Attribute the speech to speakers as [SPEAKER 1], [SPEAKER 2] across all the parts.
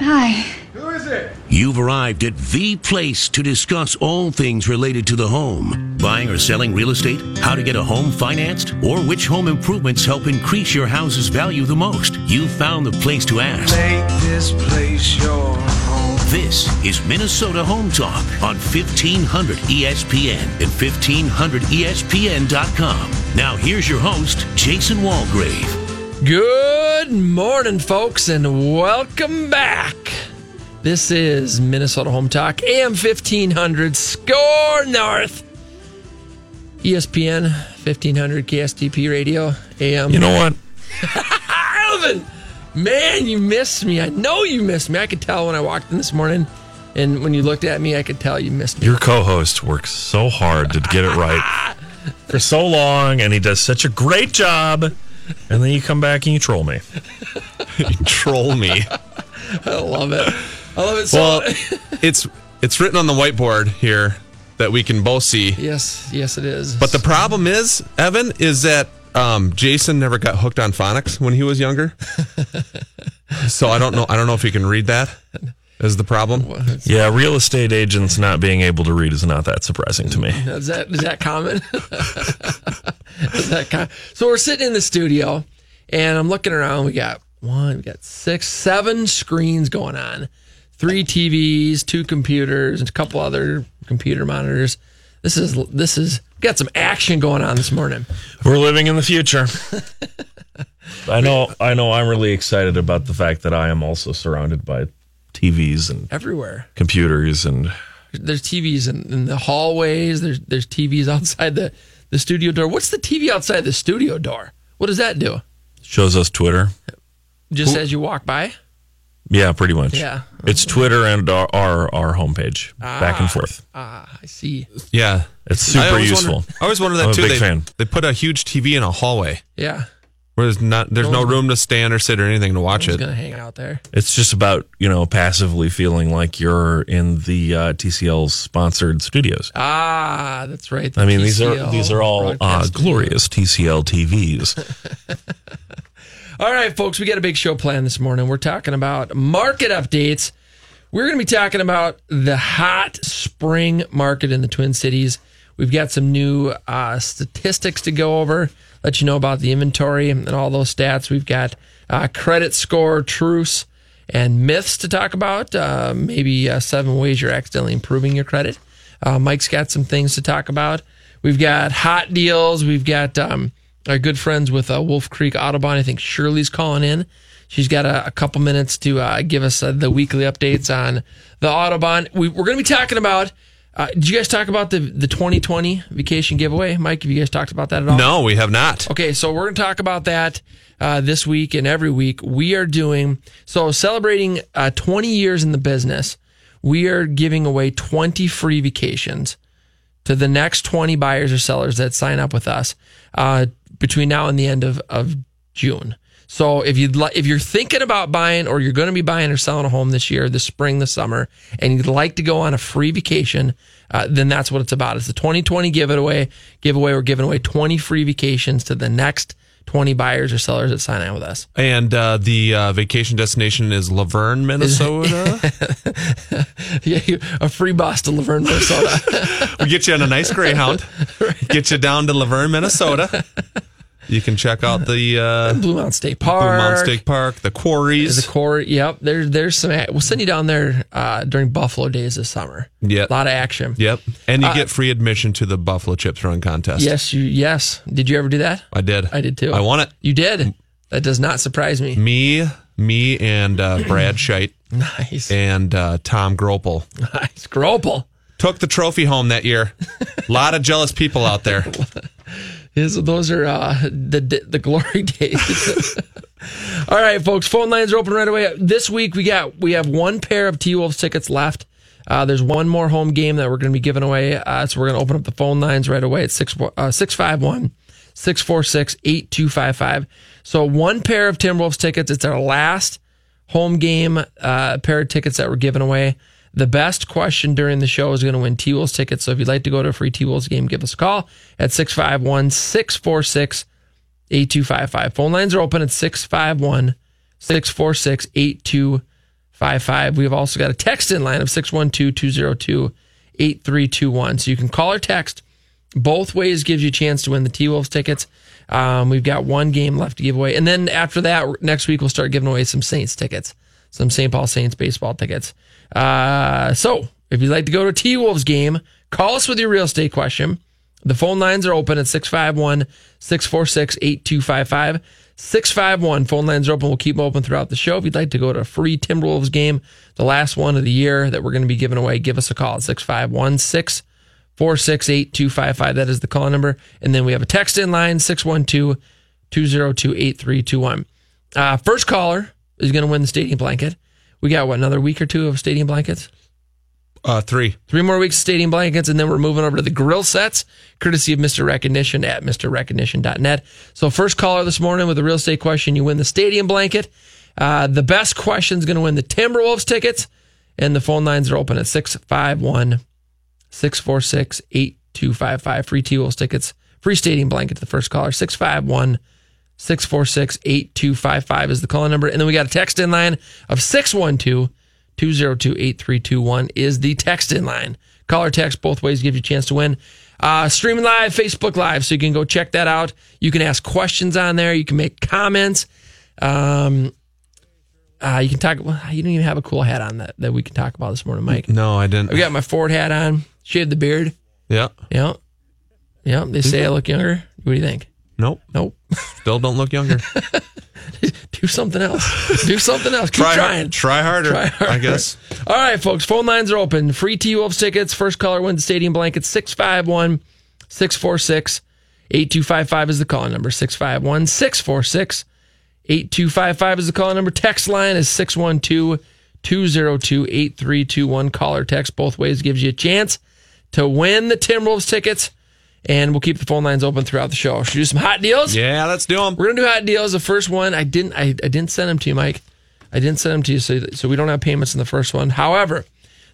[SPEAKER 1] Hi. Who is it?
[SPEAKER 2] You've arrived at the place to discuss all things related to the home. Buying or selling real estate, how to get a home financed, or which home improvements help increase your house's value the most. You've found the place to ask.
[SPEAKER 3] Make this place your home.
[SPEAKER 2] This is Minnesota Home Talk on E 1500 ESPN and E 1500ESPN.com. Now here's your host, Jason Walgrave.
[SPEAKER 4] Good morning, folks, and welcome back. This is Minnesota Home Talk, AM 1500, Score North, ESPN 1500, KSTP Radio, AM.
[SPEAKER 5] You know what?
[SPEAKER 4] Alvin, man, you missed me. I know you missed me. I could tell when I walked in this morning, and when you looked at me, I could tell you missed me.
[SPEAKER 5] Your co-host works so hard to get it right for so long, and he does such a great job. And then you come back and you troll me.
[SPEAKER 6] You troll me.
[SPEAKER 4] I love it. I love it so
[SPEAKER 6] Well, it's it's written on the whiteboard here that we can both see.
[SPEAKER 4] Yes, yes, it is.
[SPEAKER 6] But the problem is, Evan, is that um, Jason never got hooked on phonics when he was younger. so I don't know. I don't know if he can read that. Is the problem?
[SPEAKER 5] Yeah, real estate agents not being able to read is not that surprising to me.
[SPEAKER 4] Is that is that common? that com- so we're sitting in the studio, and I'm looking around. We got one, we got six, seven screens going on, three TVs, two computers, and a couple other computer monitors. This is this is got some action going on this morning.
[SPEAKER 5] We're living in the future. I know. I know. I'm really excited about the fact that I am also surrounded by TVs and
[SPEAKER 4] Everywhere
[SPEAKER 5] computers and
[SPEAKER 4] there's TVs in, in the hallways. There's there's TVs outside the the studio door. What's the TV outside the studio door? What does that do?
[SPEAKER 5] shows us Twitter.
[SPEAKER 4] Just as you walk by?
[SPEAKER 5] Yeah, pretty much.
[SPEAKER 4] Yeah.
[SPEAKER 5] It's Twitter and our our, our homepage, back and forth.
[SPEAKER 4] Ah, I see.
[SPEAKER 6] Yeah,
[SPEAKER 5] It's super
[SPEAKER 6] always
[SPEAKER 5] useful.
[SPEAKER 6] Wonder, I always wondered that
[SPEAKER 5] I'm a
[SPEAKER 6] too.
[SPEAKER 5] big
[SPEAKER 6] they,
[SPEAKER 5] fan.
[SPEAKER 6] they put a huge TV in a hallway
[SPEAKER 4] Yeah.
[SPEAKER 6] Where there's not there's no room to stand or sit or anything to watch
[SPEAKER 4] Who's
[SPEAKER 6] it.
[SPEAKER 4] gonna hang out there?
[SPEAKER 5] It's just about you know passively feeling like you're in the uh, TCL's sponsored studios.
[SPEAKER 4] Ah, that's right. the
[SPEAKER 5] I mean, these are these are all uh, glorious TCL TVs.
[SPEAKER 4] All right, folks, we got a big show planned this morning. We're talking about market updates. We're going to be talking about the hot spring market in the Twin Cities. We've got some new uh, statistics to go over, let you know about the inventory and all those stats. We've got uh, credit score, truce, and myths to talk about. Uh, maybe uh, seven ways you're accidentally improving your credit. Uh, Mike's got some things to talk about. We've got hot deals. We've got um, our good friends with uh, Wolf Creek Autobahn. I think Shirley's calling in. She's got a, a couple minutes to uh, give us uh, the weekly updates on the Autobahn. We, we're going to be talking about. Uh, did you guys talk about the the 2020 vacation giveaway, Mike? Have you guys talked about that at all?
[SPEAKER 6] No, we have not.
[SPEAKER 4] Okay, so we're going to talk about that uh, this week and every week. We are doing so celebrating uh, 20 years in the business. We are giving away 20 free vacations to the next 20 buyers or sellers that sign up with us uh, between now and the end of, of June. So if you'd li- if you're thinking about buying or you're going to be buying or selling a home this year, this spring, this summer, and you'd like to go on a free vacation, uh, then that's what it's about. It's the 2020 giveaway. Giveaway. We're giving away 20 free vacations to the next 20 buyers or sellers that sign on with us.
[SPEAKER 6] And uh, the uh, vacation destination is Luverne, Minnesota.
[SPEAKER 4] Yeah, a free bus to Luverne, Minnesota.
[SPEAKER 6] we get you on a nice Greyhound. Get you down to Luverne, Minnesota. You can check out the uh,
[SPEAKER 4] Blue Mounds State Park.
[SPEAKER 6] Blue Mounds State Park, the quarries.
[SPEAKER 4] The core, yep. There's there's some. We'll send you down there uh, during Buffalo Days this summer.
[SPEAKER 6] Yep.
[SPEAKER 4] a lot of action.
[SPEAKER 6] Yep. And you get free admission to the Buffalo Chips Run contest.
[SPEAKER 4] Yes, you. Yes. Did you ever do that?
[SPEAKER 6] I did.
[SPEAKER 4] I did too.
[SPEAKER 6] I won it.
[SPEAKER 4] You did. That does not surprise me.
[SPEAKER 6] Me, me, and uh, Brad Scheit
[SPEAKER 4] Nice,
[SPEAKER 6] and uh, Tom Gropel
[SPEAKER 4] nice. Gropel.
[SPEAKER 6] took the trophy home that year. A lot of jealous people out there.
[SPEAKER 4] His, those are uh, the the glory days. All right, folks. Phone lines are open right away. This week we got we have one pair of T Wolves tickets left. Uh, there's one more home game that we're going to be giving away. Uh, so we're going to open up the phone lines right away at six uh, six five one 646 8255. So one pair of Timberwolves tickets. It's our last home game uh, pair of tickets that we're giving away. The best question during the show is going to win T Wolves tickets. So if you'd like to go to a free T Wolves game, give us a call at 651 646 8255. Phone lines are open at 651 646 55. We've also got a text in line of 612 202 8321. So you can call or text. Both ways gives you a chance to win the T Wolves tickets. Um, we've got one game left to give away. And then after that, next week, we'll start giving away some Saints tickets, some St. Paul Saints baseball tickets. Uh, so if you'd like to go to a T Wolves game, call us with your real estate question. The phone lines are open at 651 646 8255. 651 phone lines are open. We'll keep them open throughout the show. If you'd like to go to a free Timberwolves game, the last one of the year that we're going to be giving away, give us a call at 651 646 8255. That is the call number. And then we have a text in line 612 202 8321. Uh, First caller is going to win the stadium blanket. We got what, another week or two of stadium blankets?
[SPEAKER 6] Uh, three.
[SPEAKER 4] Three more weeks of stadium blankets, and then we're moving over to the grill sets, courtesy of Mr. Recognition at MrRecognition.net. So, first caller this morning with a real estate question, you win the stadium blanket. Uh, the best question is going to win the Timberwolves tickets, and the phone lines are open at 651 646 8255. Free T Wolves tickets, free stadium blanket to the first caller, 651 646 8255 is the calling number. And then we got a text in line of 612 202 8321 is the text in line. Call or text both ways give you a chance to win. Uh, streaming live, Facebook Live, so you can go check that out. You can ask questions on there. You can make comments. Um, uh, you can talk. Well, you don't even have a cool hat on that that we can talk about this morning, Mike.
[SPEAKER 6] No, I didn't.
[SPEAKER 4] I got my Ford hat on, shaved the beard.
[SPEAKER 6] Yeah.
[SPEAKER 4] Yeah, yeah. They say I look younger. What do you think?
[SPEAKER 6] Nope.
[SPEAKER 4] Nope.
[SPEAKER 6] Still don't look younger.
[SPEAKER 4] Do something else. Do something else. Keep
[SPEAKER 6] try,
[SPEAKER 4] trying.
[SPEAKER 6] try harder.
[SPEAKER 4] Try harder.
[SPEAKER 6] I guess.
[SPEAKER 4] All right, folks. Phone lines are open. Free T Wolves tickets. First caller wins the stadium blanket. 651 646 8255 is the call number. 651 646 8255 is the call number. Text line is 612 202 8321. Caller text both ways gives you a chance to win the Timberwolves tickets. And we'll keep the phone lines open throughout the show. Should we do some hot deals?
[SPEAKER 6] Yeah, let's do them.
[SPEAKER 4] We're gonna do hot deals. The first one, I didn't, I, I didn't send them to you, Mike. I didn't send them to you, so so we don't have payments in the first one. However,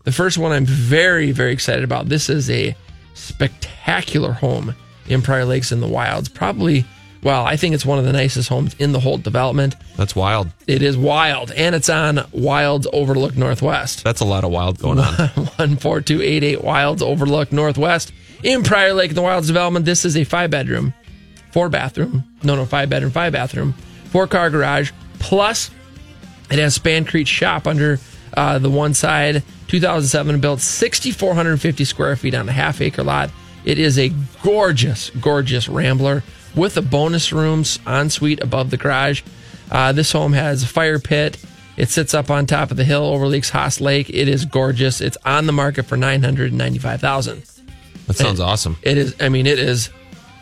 [SPEAKER 4] the first one I'm very very excited about. This is a spectacular home in Prior Lakes in the Wilds. Probably, well, I think it's one of the nicest homes in the whole development.
[SPEAKER 6] That's wild.
[SPEAKER 4] It is wild, and it's on Wilds Overlook Northwest.
[SPEAKER 6] That's a lot of wild going on.
[SPEAKER 4] One four two eight eight Wilds Overlook Northwest in Prior Lake in the Wilds development. This is a five bedroom, four bathroom. No, no, five bedroom, five bathroom, four car garage. Plus, it has Spancrete shop under uh, the one side. 2007 built, 6,450 square feet on a half acre lot. It is a gorgeous, gorgeous rambler with a bonus rooms ensuite above the garage. Uh, this home has a fire pit. It sits up on top of the hill, overlooks Haas Lake. It is gorgeous. It's on the market for nine hundred ninety-five thousand.
[SPEAKER 6] That sounds awesome.
[SPEAKER 4] It is. I mean, it is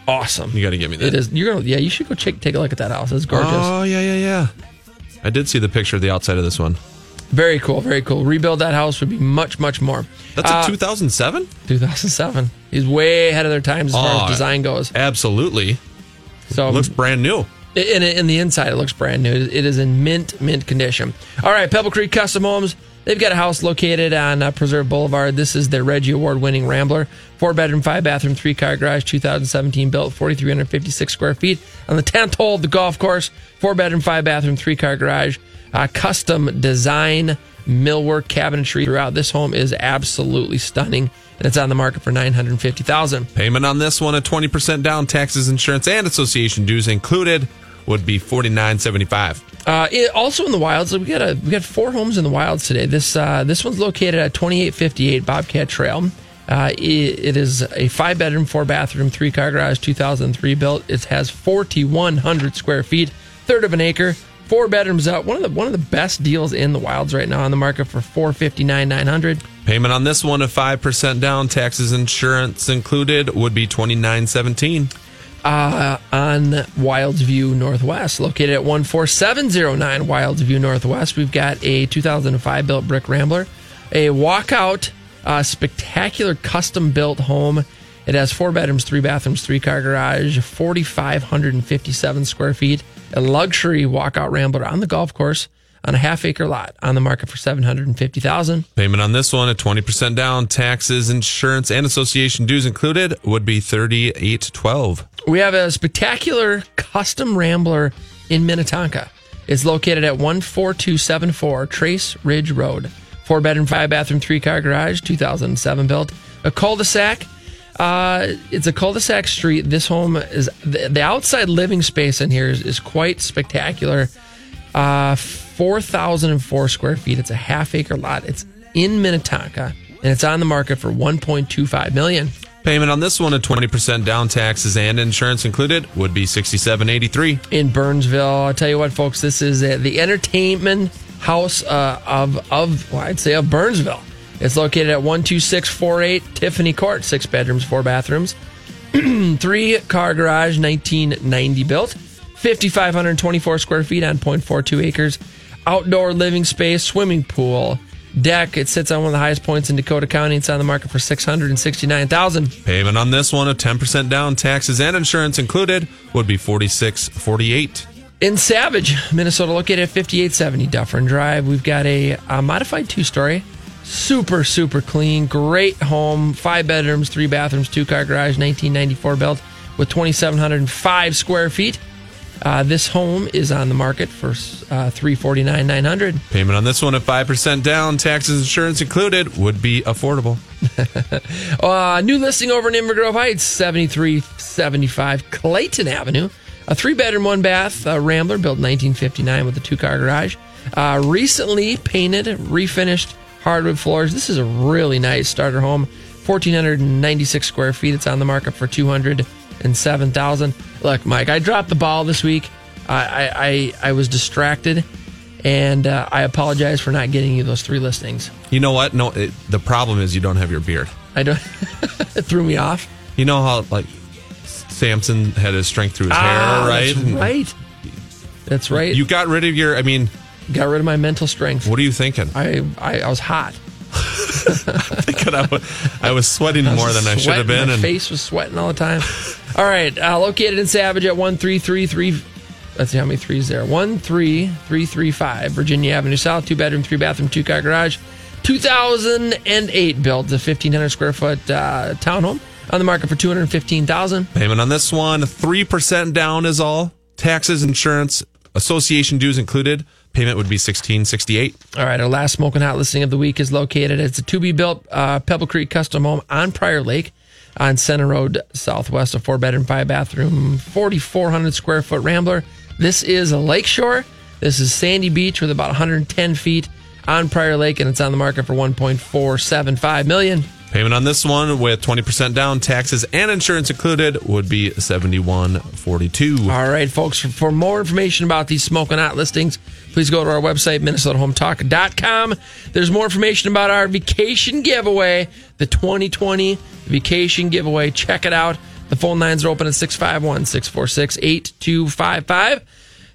[SPEAKER 4] awesome.
[SPEAKER 6] You got to give me that.
[SPEAKER 4] It is. You're gonna. Yeah, you should go check, take a look at that house. It's gorgeous.
[SPEAKER 6] Oh yeah, yeah, yeah. I did see the picture of the outside of this one.
[SPEAKER 4] Very cool. Very cool. Rebuild that house would be much, much more.
[SPEAKER 6] That's
[SPEAKER 4] Uh,
[SPEAKER 6] a 2007.
[SPEAKER 4] 2007. He's way ahead of their times as far
[SPEAKER 6] Oh,
[SPEAKER 4] as design goes.
[SPEAKER 6] Absolutely.
[SPEAKER 4] So
[SPEAKER 6] Looks brand new.
[SPEAKER 4] in, in the inside, it looks brand new. It is in mint, mint condition. All right, Pebble Creek Custom Homes. They've got a house located on uh, Preserve Boulevard. This is their Reggie Award winning Rambler. Four bedroom, five bathroom, three car garage, 2017 built, 4,356 square feet. On the 10th hole of the golf course, four bedroom, five bathroom, three car garage, uh, custom design, millwork, cabinetry throughout. This home is absolutely stunning, and it's on the market for 950000
[SPEAKER 6] Payment on this one at 20% down, taxes, insurance, and association dues included would be 49.75.
[SPEAKER 4] Uh, it, also in the wilds, we got a we got four homes in the wilds today. This uh, this one's located at 2858 Bobcat Trail. Uh, it, it is a five bedroom, four bathroom, three car garage, 2003 built. It has 4,100 square feet, third of an acre, four bedrooms out. One of the one of the best deals in the wilds right now on the market for 459 900.
[SPEAKER 6] Payment on this one of 5% down, taxes, insurance included would be 29.17.
[SPEAKER 4] uh, on Wilds View Northwest, located at 14709 Wilds View Northwest. We've got a 2005 built brick rambler, a walkout, uh, spectacular custom built home. It has four bedrooms, three bathrooms, three car garage, 4,557 square feet, a luxury walkout rambler on the golf course on a half acre lot on the market for 750000
[SPEAKER 6] Payment on this one at 20% down, taxes, insurance, and association dues included would be 38.12.
[SPEAKER 4] We have a spectacular custom rambler in Minnetonka. It's located at 14274 Trace Ridge Road. Four bedroom, five bathroom, three car garage, 2007 built. A cul-de-sac. Uh, it's a cul-de-sac street. This home is the, the outside living space in here is, is quite spectacular. Uh, 4,004 square feet. It's a half acre lot. It's in Minnetonka and it's on the market for 1.25 million.
[SPEAKER 6] Payment on this one at 20% down taxes and insurance included would be 6783.
[SPEAKER 4] in Burnsville. I'll tell you what, folks, this is the entertainment house uh, of of well, I'd say of Burnsville. It's located at one two six four eight Tiffany Court, six bedrooms, four bathrooms, three car garage, nineteen ninety built, fifty five hundred twenty four square feet on 0.42 acres, outdoor living space, swimming pool. Deck. It sits on one of the highest points in Dakota County. It's on the market for six hundred and sixty nine thousand.
[SPEAKER 6] Payment on this one at 10% down taxes and insurance included would be 4648.
[SPEAKER 4] In Savage, Minnesota, located at 5870 Dufferin Drive, we've got a, a modified two story. Super, super clean. Great home. Five bedrooms, three bathrooms, two car garage, 1994 built with 2,705 square feet. Uh, this home is on the market for uh, 349 900
[SPEAKER 6] Payment on this one at 5% down taxes insurance included would be affordable.
[SPEAKER 4] Uh, new listing over in Inver Grove Heights, 7375 Clayton Avenue. A three bedroom, one bath uh, Rambler built 1959 with a two car garage. Uh, recently painted, refinished hardwood floors. This is a really nice starter home. 1,496 square feet. It's on the market for 207000 Look, Mike, I dropped the ball this week. I, I, I, I was distracted, and uh, I apologize for not getting you those three listings.
[SPEAKER 6] You know what? No, it, the problem is you don't have your beard.
[SPEAKER 4] I don't. it threw me off.
[SPEAKER 6] You know how like Samson had his strength through his
[SPEAKER 4] Ah,
[SPEAKER 6] hair, right?
[SPEAKER 4] That's right. That's right.
[SPEAKER 6] You got rid of your. I mean,
[SPEAKER 4] got rid of my mental strength.
[SPEAKER 6] what are you thinking?
[SPEAKER 4] I, I, I was hot.
[SPEAKER 6] thinking I, was, I was sweating more than I should have been.
[SPEAKER 4] My
[SPEAKER 6] And
[SPEAKER 4] face was sweating all the time. All right, uh, located in Savage at one three three three. Let's see how many threes there. One three three three five Virginia Avenue South, two bedroom, three bathroom, two car garage. 2008 built, a 1,500 square foot uh, townhome on the market for 215,000.
[SPEAKER 6] payment on this one, three percent down is all. Taxes, insurance, association dues included. Payment would be sixteen sixty eight.
[SPEAKER 4] All right, our last smoking hot listing of the week is located. It's a to be built uh, Pebble Creek custom home on Prior Lake on Center Road Southwest, a four bedroom, five bathroom, 4,400 square foot rambler. This is a lakeshore. This is Sandy Beach with about 110 feet on Prior Lake, and it's on the market for 1.475 million.
[SPEAKER 6] Payment on this one with twenty percent down, taxes and insurance included would be seventy one forty two.
[SPEAKER 4] All right, folks, for, for more information about these smoking hot listings, please go to our website, minnesotahometalk.com. There's more information about our vacation giveaway, the 2020 vacation giveaway. Check it out. The phone lines are open at 651 646 8255.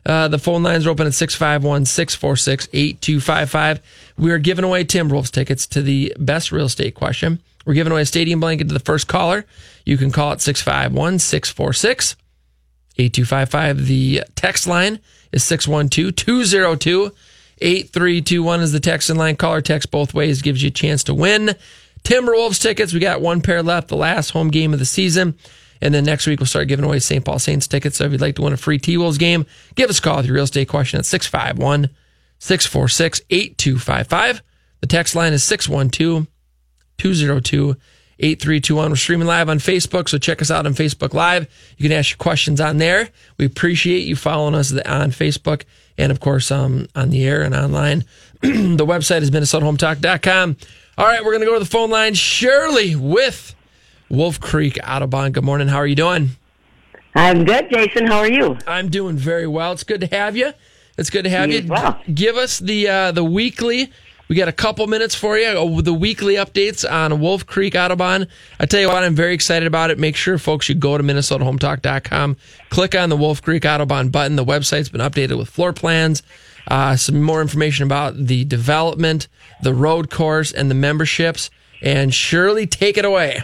[SPEAKER 4] Uh, the phone lines are open at 651 646 8255. We are giving away Timberwolves tickets to the best real estate question. We're giving away a stadium blanket to the first caller. You can call it 651 646 8255. The text line is 612 202 8321 is the text in line. Call or text both ways gives you a chance to win. Timberwolves tickets. We got one pair left, the last home game of the season. And then next week, we'll start giving away St. Paul Saints tickets. So if you'd like to win a free T Wolves game, give us a call with your real estate question at 651 646 8255. The text line is 612 202 8321. We're streaming live on Facebook, so check us out on Facebook Live. You can ask your questions on there. We appreciate you following us on Facebook and, of course, um, on the air and online. the website is MinnesotaHometalk.com. All right, we're going to go to the phone line. Shirley with Wolf Creek Autobahn. Good morning. How are you doing?
[SPEAKER 1] I'm good, Jason. How are you?
[SPEAKER 4] I'm doing very well. It's good to have you. It's good to have
[SPEAKER 1] You
[SPEAKER 4] you.
[SPEAKER 1] well.
[SPEAKER 4] Give us the uh, the weekly. We got a couple minutes for you. uh, The weekly updates on Wolf Creek Autobahn. I tell you what, I'm very excited about it. Make sure folks you go to MinnesotaHometalk.com, click on the Wolf Creek Autobahn button. The website's been updated with floor plans, uh, some more information about the development, the road course, and the memberships. And Shirley, take it away.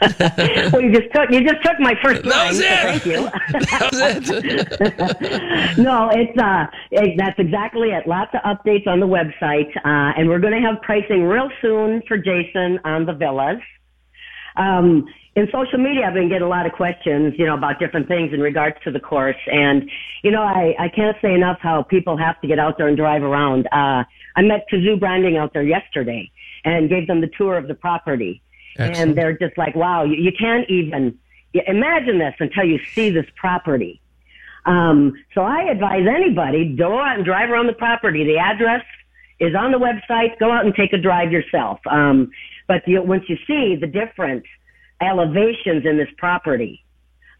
[SPEAKER 1] well, you just took you just took my first
[SPEAKER 4] That
[SPEAKER 1] line.
[SPEAKER 4] was
[SPEAKER 1] so. Thank you.
[SPEAKER 4] That was it.
[SPEAKER 1] no, it's uh, it, that's exactly it. Lots of updates on the website, uh, and we're going to have pricing real soon for Jason on the villas. Um, in social media, I've been getting a lot of questions, you know, about different things in regards to the course. And, you know, I, I can't say enough how people have to get out there and drive around. Uh, I met Kazoo Branding out there yesterday and gave them the tour of the property.
[SPEAKER 4] Excellent.
[SPEAKER 1] And they're just like, wow, you, you can't even imagine this until you see this property. Um, so I advise anybody, go out and drive around the property. The address is on the website. Go out and take a drive yourself. Um, but you, once you see the different elevations in this property,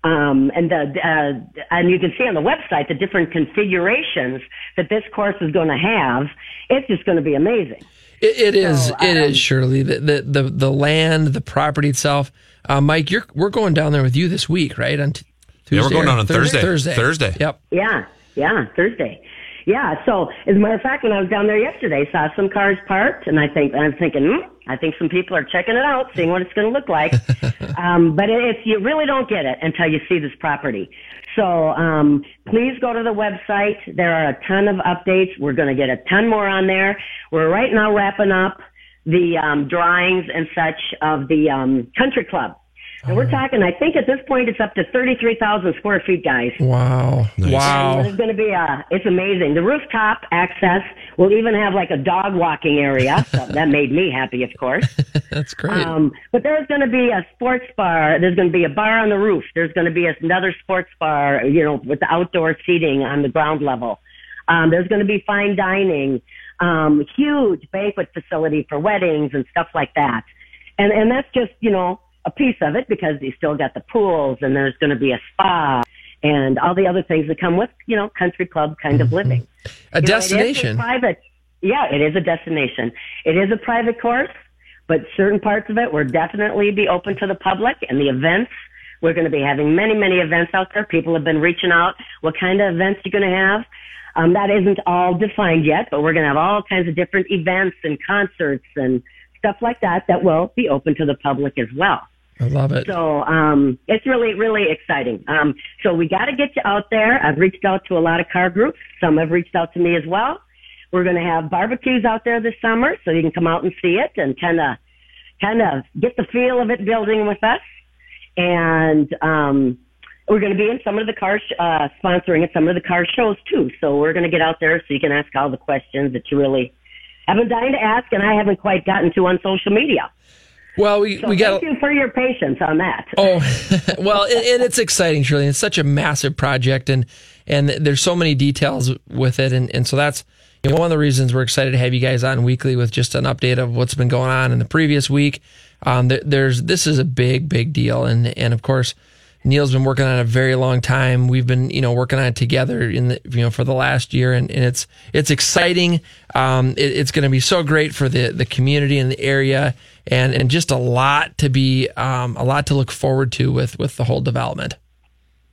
[SPEAKER 1] um, and the uh, and you can see on the website the different configurations that this course is going to have. It's just going to be amazing.
[SPEAKER 4] It, it is.
[SPEAKER 1] So,
[SPEAKER 4] it
[SPEAKER 1] um,
[SPEAKER 4] is surely the, the the the land, the property itself. Uh, Mike, you're we're going down there with you this week, right? On t- Tuesday.
[SPEAKER 6] Yeah, we're going down on Thursday.
[SPEAKER 4] Thursday.
[SPEAKER 6] Thursday.
[SPEAKER 4] Yep.
[SPEAKER 1] Yeah, yeah, Thursday. Yeah, so as a matter of fact, when I was down there yesterday, saw some cars parked, and I think I'm thinking, hmm, I think some people are checking it out, seeing what it's going to look like. um, but it, it's you really don't get it until you see this property. So um, please go to the website. There are a ton of updates. We're going to get a ton more on there. We're right now wrapping up the um, drawings and such of the um, country club. And we're talking, I think at this point it's up to 33,000 square feet, guys.
[SPEAKER 4] Wow.
[SPEAKER 1] And
[SPEAKER 4] Wow.
[SPEAKER 1] There's going to be a, it's amazing. The rooftop access will even have like a dog walking area. So that made me happy, of course.
[SPEAKER 4] That's great.
[SPEAKER 1] Um, but there's going to be a sports bar. There's going to be a bar on the roof. There's going to be another sports bar, you know, with the outdoor seating on the ground level. Um, there's going to be fine dining, um, huge banquet facility for weddings and stuff like that. And, and that's just, you know, a piece of it because you still got the pools and there's going to be a spa and all the other things that come with, you know, country club kind of living.
[SPEAKER 4] a
[SPEAKER 1] You know, it
[SPEAKER 4] destination.
[SPEAKER 1] a private. Yeah, it is a destination. It is a private course, but certain parts of it will definitely be open to the public and the events. We're going to be having many, many events out there. People have been reaching out. What kind of events you're going to have? Um, that isn't all defined yet, but we're going to have all kinds of different events and concerts and stuff like that that will be open to the public as well.
[SPEAKER 4] I love it.
[SPEAKER 1] So um, it's really, really exciting. Um, so we got to get you out there. I've reached out to a lot of car groups. Some have reached out to me as well. We're going to have barbecues out there this summer, so you can come out and see it and kind of, kind of get the feel of it building with us. And um, we're going to be in some of the car sh- uh, sponsoring at some of the car shows too. So we're going to get out there so you can ask all the questions that you really have been dying to ask, and I haven't quite gotten to on social media.
[SPEAKER 4] Well, we
[SPEAKER 1] So
[SPEAKER 4] we got.
[SPEAKER 1] thank you for your patience on that.
[SPEAKER 4] Oh, well, and, and it's exciting, Shirley. It's such a massive project, and and there's so many details with it, and and so that's you know, one of the reasons we're excited to have you guys on weekly with just an update of what's been going on in the previous week. Um, there, there's this is a big, big deal, and and of course. Neil's been working on it a very long time. We've been, you know, working on it together in the, you know, for the last year, and, and it's it's exciting. Um, it, it's going to be so great for the the community and the area, and and just a lot to be, um, a lot to look forward to with with the whole development.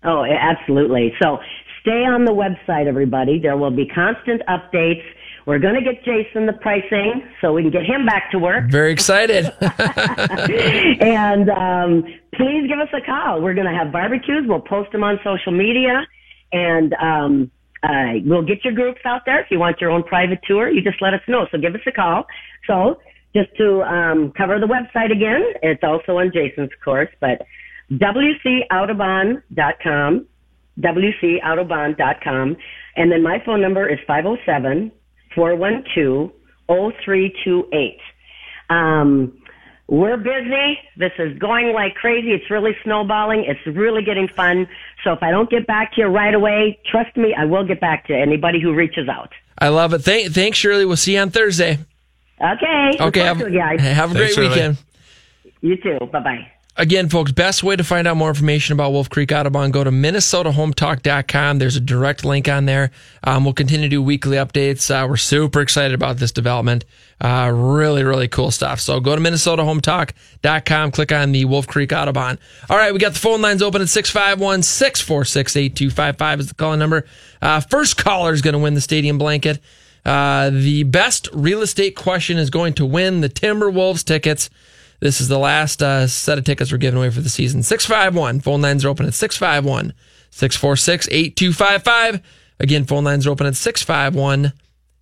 [SPEAKER 1] Oh, absolutely. So stay on the website, everybody. There will be constant updates. We're going to get Jason the pricing so we can get him back to work.
[SPEAKER 4] Very excited.
[SPEAKER 1] and um, please give us a call. We're going to have barbecues. We'll post them on social media, and um, uh, we'll get your groups out there. If you want your own private tour, you just let us know. So give us a call. So just to um, cover the website again, it's also on Jason's course, but wcautobahn.com, wcautobahn.com, and then my phone number is 507 412 0328. Um, we're busy. This is going like crazy. It's really snowballing. It's really getting fun. So if I don't get back to you right away, trust me, I will get back to anybody who reaches out.
[SPEAKER 4] I love it. Thank, thanks, Shirley. We'll see you on Thursday.
[SPEAKER 1] Okay.
[SPEAKER 4] Okay. Have,
[SPEAKER 1] forward guys.
[SPEAKER 4] have a
[SPEAKER 6] Thanks,
[SPEAKER 4] great
[SPEAKER 6] Shirley.
[SPEAKER 4] weekend.
[SPEAKER 1] You too. Bye bye.
[SPEAKER 4] Again, folks, best way to find out more information about Wolf Creek Autobahn, go to minnesotahometalk.com. There's a direct link on there. Um, we'll continue to do weekly updates. Uh, we're super excited about this development. Uh, really, really cool stuff. So go to minnesotahometalk.com, click on the Wolf Creek Autobahn. All right, we got the phone lines open at 651 646 8255 is the calling number. Uh, first caller is going to win the stadium blanket. Uh, the best real estate question is going to win the Timberwolves tickets. This is the last uh, set of tickets we're giving away for the season. 651. Phone lines are open at 651 646 8255. Again, phone lines are open at 651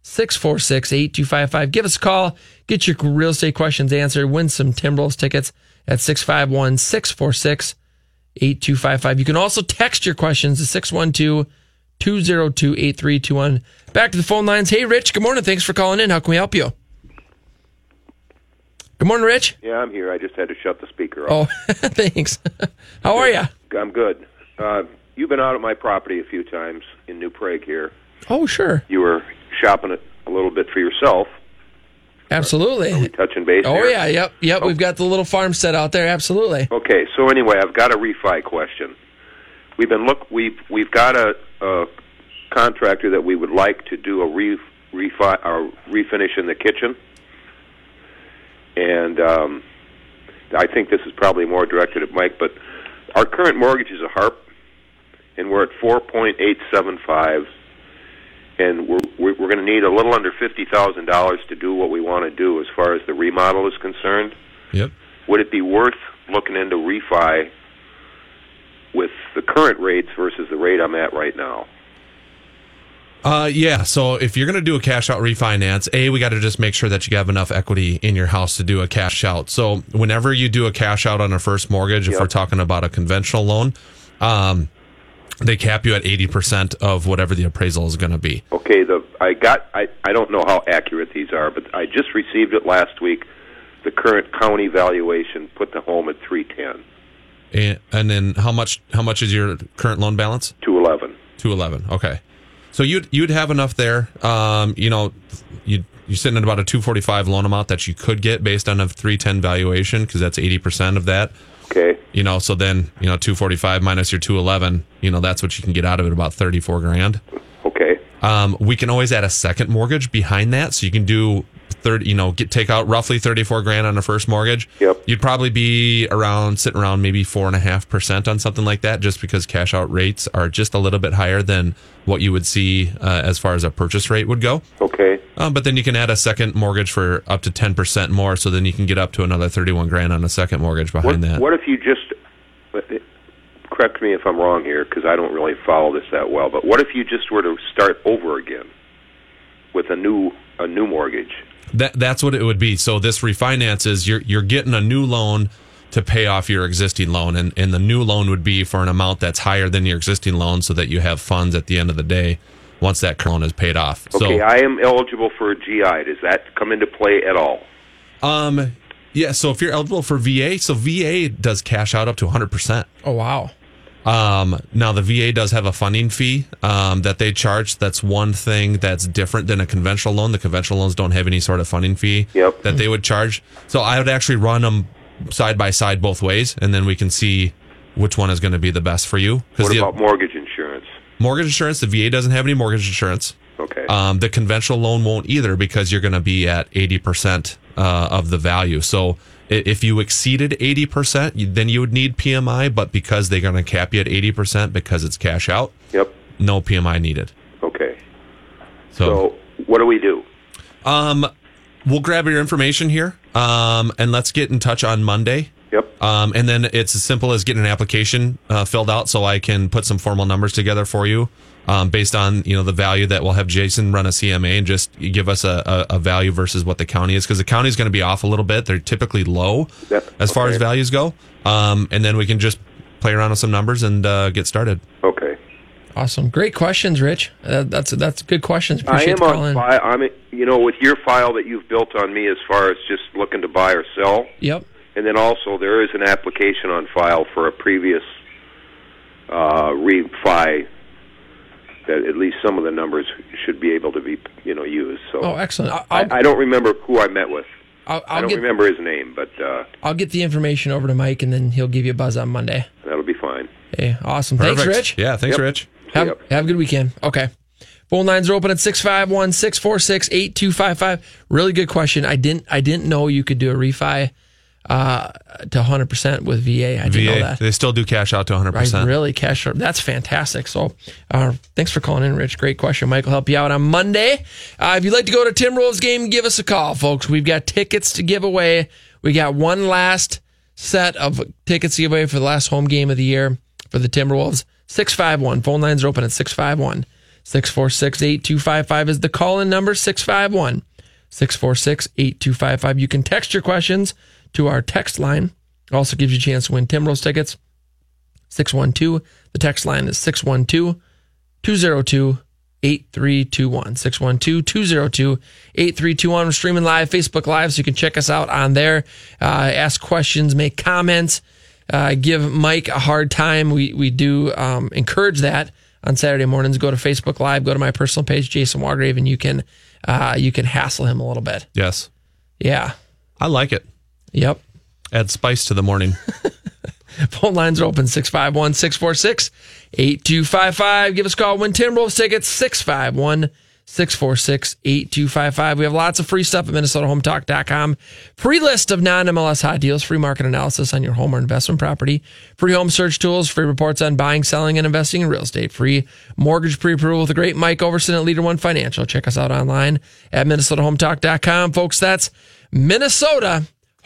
[SPEAKER 4] 646 8255. Give us a call. Get your real estate questions answered. Win some Timberwolves tickets. at 651 646 8255. You can also text your questions to 612 202 8321. Back to the phone lines. Hey, Rich, good morning. Thanks for calling in. How can we help you? Good morning, Rich.
[SPEAKER 7] Yeah, I'm here. I just had to shut the speaker off.
[SPEAKER 4] Oh, thanks. How are you?
[SPEAKER 7] I'm good. Uh, you've been out at my property a few times in New Prague here.
[SPEAKER 4] Oh, sure.
[SPEAKER 7] You were shopping it a little bit for yourself.
[SPEAKER 4] Absolutely.
[SPEAKER 7] Touching base.
[SPEAKER 4] Oh,
[SPEAKER 7] here?
[SPEAKER 4] yeah. Yep. Yep. We've got the little farm set out there. Absolutely.
[SPEAKER 7] Okay. So anyway, I've got a refi question. We've been look. We've we've got a, a contractor that we would like to do a re, refi or refinish in the kitchen, and um, I think this is probably more directed at Mike. But our current mortgage is a HARP, and we're at four point eight seven five, and we're we're, we're going to need a little under fifty thousand dollars to do what we want to do as far as the remodel is concerned
[SPEAKER 6] Yep.
[SPEAKER 7] would it be worth looking into refi with the current rates versus the rate I'm at right now?
[SPEAKER 6] Uh, yeah. So if you're going to do a cash out refinance, a we got to just make sure that you have enough equity in your house to do a cash out. So whenever you do a cash out on a first mortgage, if we're talking about a conventional loan, um, they cap you at eighty percent of whatever the appraisal is going to be.
[SPEAKER 7] Okay, the I got I I don't know how accurate these are, but I just received it last week. The current county valuation put the home at three ten,
[SPEAKER 6] And, and then how much? How much is your current loan balance?
[SPEAKER 7] two eleven.
[SPEAKER 6] Two eleven. Okay. So you'd you'd have enough there. Um, you know, you you're sitting at about a two forty five loan amount that you could get based on a three ten valuation because that's eighty percent of that.
[SPEAKER 7] Okay,
[SPEAKER 6] You know, so then you know two forty five minus your two eleven. You know, that's what you can get out of it about thirty four grand.
[SPEAKER 7] okay,
[SPEAKER 6] Um, we can always add a second mortgage behind that, so you can do third. You know, get take out roughly thirty four grand on a first mortgage.
[SPEAKER 7] Yep.
[SPEAKER 6] You'd probably be around sitting around maybe four and a half percent on something like that, just because cash out rates are just a little bit higher than what you would see uh, as far as a purchase rate would go.
[SPEAKER 7] okay.
[SPEAKER 6] Um, but then you can add a second mortgage for up to ten percent more, so then you can get up to another thirty one grand on a second mortgage
[SPEAKER 7] What,
[SPEAKER 6] behind that.
[SPEAKER 7] what if you just correct me if I'm wrong here because I don't really follow this that well. But what if you just were to start over again with a new a new mortgage?
[SPEAKER 6] That that's what it would be. So this refinances. you're you're getting a new loan to pay off your existing loan, and and the new loan would be for an amount that's higher than your existing loan, so that you have funds at the end of the day once that loan is paid off.
[SPEAKER 7] Okay,
[SPEAKER 6] so
[SPEAKER 7] I am eligible for a GI. Does that come into play at all?
[SPEAKER 6] um yeah, so if you're eligible for VA, so VA does cash out up to 100 percent.
[SPEAKER 4] Oh, wow.
[SPEAKER 6] Um, now the VA does have a funding fee um, that they charge. That's one thing that's different than a conventional loan. The conventional loans don't have any sort of funding fee
[SPEAKER 7] Yep.
[SPEAKER 6] that they would charge. So I would actually run them side by side both ways, and then we can see which one is going to be the best for you.
[SPEAKER 7] What
[SPEAKER 6] the
[SPEAKER 7] about mortgage insurance?
[SPEAKER 6] mortgage insurance, the VA doesn't have any mortgage insurance.
[SPEAKER 7] Okay.
[SPEAKER 6] Um, the conventional loan won't either because you're going to be at 80% uh, of the value. So if you exceeded 80%, then you would need PMI, but because they're going to cap you at 80% because it's cash out,
[SPEAKER 7] yep.
[SPEAKER 6] no PMI needed.
[SPEAKER 7] Okay.
[SPEAKER 6] So,
[SPEAKER 7] So what do we do?
[SPEAKER 6] um, we'll grab your information here um, and let's get in touch on Monday.
[SPEAKER 7] Yep.
[SPEAKER 6] Um, and then it's as simple as getting an application uh, filled out so I can put some formal numbers together for you um, based on, you know, the value that we'll have Jason run a CMA and just give us a, a, a value versus what the county is because the county is going to be off a little bit. They're typically low
[SPEAKER 7] Yep.
[SPEAKER 6] as far as values go. Um, and then we can just play around with some numbers and uh, get started.
[SPEAKER 7] Okay.
[SPEAKER 4] Awesome. Great questions, Rich. Uh, that's that's good questions.
[SPEAKER 7] I
[SPEAKER 4] Appreciate
[SPEAKER 7] am
[SPEAKER 4] the call
[SPEAKER 7] on
[SPEAKER 4] in.
[SPEAKER 7] file. I'm, you know, with your file that you've built on me as far as just looking to buy or sell,
[SPEAKER 4] Yep.
[SPEAKER 7] And then also there is an application on file for a previous uh, refi that at least some of the numbers should be able to be, you know, used. So
[SPEAKER 4] Oh, excellent. I-
[SPEAKER 7] I,
[SPEAKER 4] I'll,
[SPEAKER 7] I don't remember who I met with.
[SPEAKER 4] I'll,
[SPEAKER 7] I
[SPEAKER 4] I'll
[SPEAKER 7] don't
[SPEAKER 4] get
[SPEAKER 7] remember his name, but uh,
[SPEAKER 4] I'll get the information over to Mike, and then he'll give you a buzz on Monday.
[SPEAKER 7] that'll be fine.
[SPEAKER 4] Hey, awesome. Thanks, Rich.
[SPEAKER 6] Yeah, thanks,
[SPEAKER 7] Yep.
[SPEAKER 6] Rich.
[SPEAKER 4] Have,
[SPEAKER 7] Yep.
[SPEAKER 4] have a good weekend. Okay. Phone lines are open at 651 646 8255. Really good question. I didn't I didn't know you could do a refi uh, to 100% with VA. I didn't know that.
[SPEAKER 6] they still do cash out to 100%.
[SPEAKER 4] I really cash out. That's fantastic. So, uh, thanks for calling in, Rich. Great question. Mike will help you out on Monday. Uh, if you'd like to go to Tim Timberwolves game, give us a call, folks. We've got tickets to give away. We got one last set of tickets to give away for the last home game of the year for the Timberwolves. 651. Phone lines are open at 651. 646 8255 is the call in number 651 646 8255. You can text your questions to our text line Also gives you a chance to win Tim Timberwolves tickets. 612. The text line is 612 202 8321. 612 202 8321. We're streaming live, Facebook Live, so you can check us out on there. Uh, ask questions, make comments, uh, give Mike a hard time. We, we do um, encourage that on Saturday mornings. Go to Facebook Live, go to my personal page, Jason Walgrave, and you can, uh, you can hassle him a little bit.
[SPEAKER 6] Yes.
[SPEAKER 4] Yeah.
[SPEAKER 6] I like it.
[SPEAKER 4] Yep.
[SPEAKER 6] Add spice to the morning.
[SPEAKER 4] Phone lines are open 651 646 8255. Give us a call. Win Timberwolves tickets 651 646 8255. We have lots of free stuff at MinnesotaHometalk.com. Free list of non MLS hot deals, free market analysis on your home or investment property, free home search tools, free reports on buying, selling, and investing in real estate, free mortgage pre approval with the great Mike Overson at Leader One Financial. Check us out online at MinnesotaHometalk.com. Folks, that's Minnesota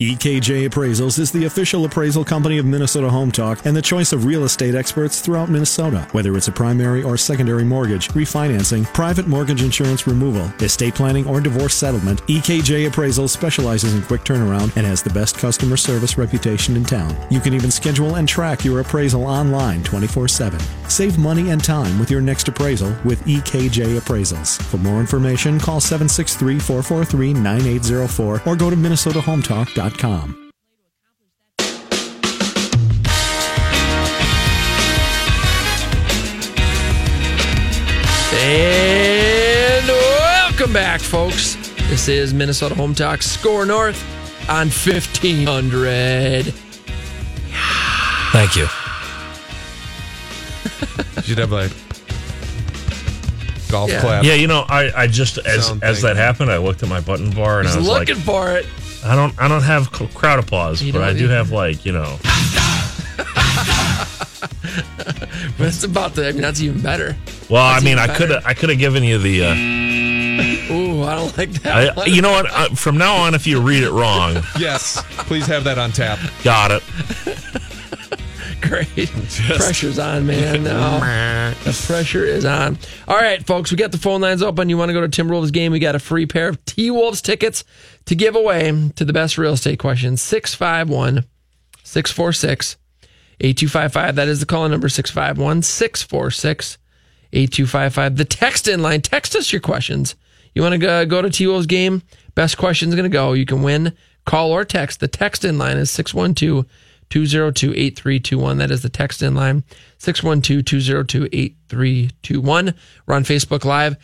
[SPEAKER 8] EKJ Appraisals is the official appraisal company of Minnesota Home Talk and the choice of real estate experts throughout Minnesota. Whether it's a primary or secondary mortgage, refinancing, private mortgage insurance removal, estate planning, or divorce settlement, EKJ Appraisals specializes in quick turnaround and has the best customer service reputation in town. You can even schedule and track your appraisal online 24 7. Save money and time with your next appraisal with EKJ Appraisals. For more information, call 763 443 9804 or go to MinnesotaHometalk.com.
[SPEAKER 4] And welcome back, folks. This is Minnesota Home Talk Score North on 1500.
[SPEAKER 5] Thank you.
[SPEAKER 6] You have a golf
[SPEAKER 4] Yeah.
[SPEAKER 6] clap.
[SPEAKER 5] Yeah, you know, I, I just as
[SPEAKER 6] Sound
[SPEAKER 5] as
[SPEAKER 6] thing.
[SPEAKER 5] that happened, I looked at my button bar and I was
[SPEAKER 4] looking
[SPEAKER 5] like,
[SPEAKER 4] for it.
[SPEAKER 5] I don't I don't have crowd applause,
[SPEAKER 4] You
[SPEAKER 5] but I
[SPEAKER 4] don't either.
[SPEAKER 5] have like you know.
[SPEAKER 4] But it's about the, I mean, that's even better.
[SPEAKER 5] Well, I mean, I could have I could have given you the. Uh,
[SPEAKER 4] Ooh, I don't like that.
[SPEAKER 5] I,
[SPEAKER 4] one.
[SPEAKER 5] you know what? Uh, from now on, if you read it wrong,
[SPEAKER 6] Yes. Please have that on tap.
[SPEAKER 5] got it.
[SPEAKER 4] Great. Pressure's on, man. Oh, no, the pressure is on. All right, folks, we got the phone lines open. You want to go to Timberwolves game? We got a free pair of T Wolves tickets to give away to the best real estate question 651 646 8255. That is the call number 651 646 8255. The text in line, text us your questions. You want to go, go to T Wolves game? Best question's going to go. You can win. Call or text. The text in line is 612 202 8321. That is the text in line 612 202 8321. We're on Facebook Live.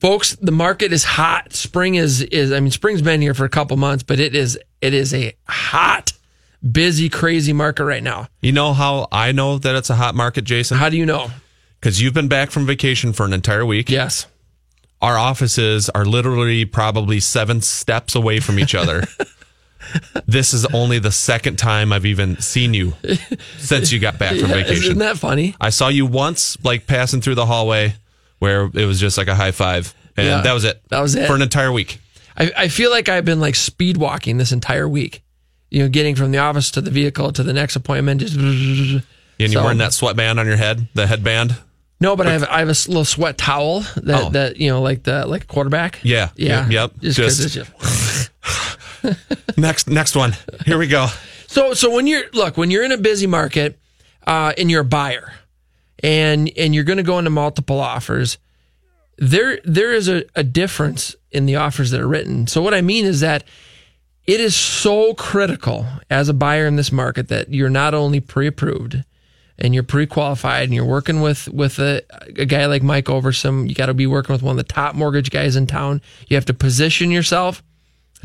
[SPEAKER 4] Folks, the market is hot. Spring is is I mean spring's been here for a couple months, but it is it is a hot, busy, crazy market right now.
[SPEAKER 6] You know how I know that it's a hot market, Jason?
[SPEAKER 4] How do you know?
[SPEAKER 6] Because you've been back from vacation for an entire week.
[SPEAKER 4] Yes.
[SPEAKER 6] Our offices are literally probably seven steps away from each other. this is only the second time I've even seen you since you got back from
[SPEAKER 4] Yeah,
[SPEAKER 6] vacation.
[SPEAKER 4] Isn't that funny?
[SPEAKER 6] I saw you once, like passing through the hallway, where it was just like a high five, and
[SPEAKER 4] Yeah,
[SPEAKER 6] that was it.
[SPEAKER 4] that was it.
[SPEAKER 6] for an entire week.
[SPEAKER 4] I, I feel like I've been like speed walking this entire week. You know, getting from the office to the vehicle to the next appointment. Just
[SPEAKER 6] And you're
[SPEAKER 4] So-
[SPEAKER 6] wearing that sweatband on your head, the headband.
[SPEAKER 4] no, but I have I have a little sweat towel that
[SPEAKER 6] Oh.
[SPEAKER 4] that you know like the like quarterback.
[SPEAKER 6] Yeah,
[SPEAKER 4] yeah,
[SPEAKER 6] yep.
[SPEAKER 4] Just
[SPEAKER 6] Just-
[SPEAKER 4] just-
[SPEAKER 6] next, next one. Here we go.
[SPEAKER 4] So so when you're look when you're in a busy market uh, and you're a buyer and and you're going to go into multiple offers, there there is a, a difference in the offers that are written. So what I mean is that it is so critical as a buyer in this market that you're not only pre-approved and you're pre-qualified and you're working with with a, a guy like Mike Overson. You got to be working with one of the top mortgage guys in town. You have to position yourself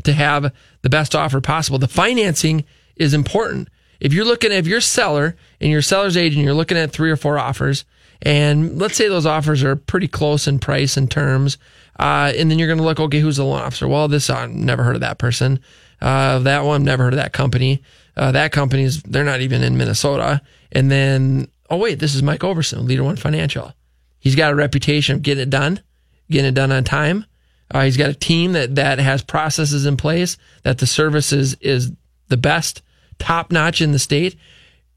[SPEAKER 4] to have the best offer possible. The financing is important. If you're looking, if you're seller and you're a seller's agent, you're looking at three or four offers, and let's say those offers are pretty close in price and terms, uh, and then you're going to look, okay, who's the loan officer? Well, this I've never heard of that person. Uh, that one, never heard of that company. Uh, that company's they're not even in Minnesota. And then, oh wait, this is Mike Overson, Leader One Financial. He's got a reputation of getting it done, getting it done on time. Uh, he's got a team that that has processes in place that the service is is the best, top notch in the state.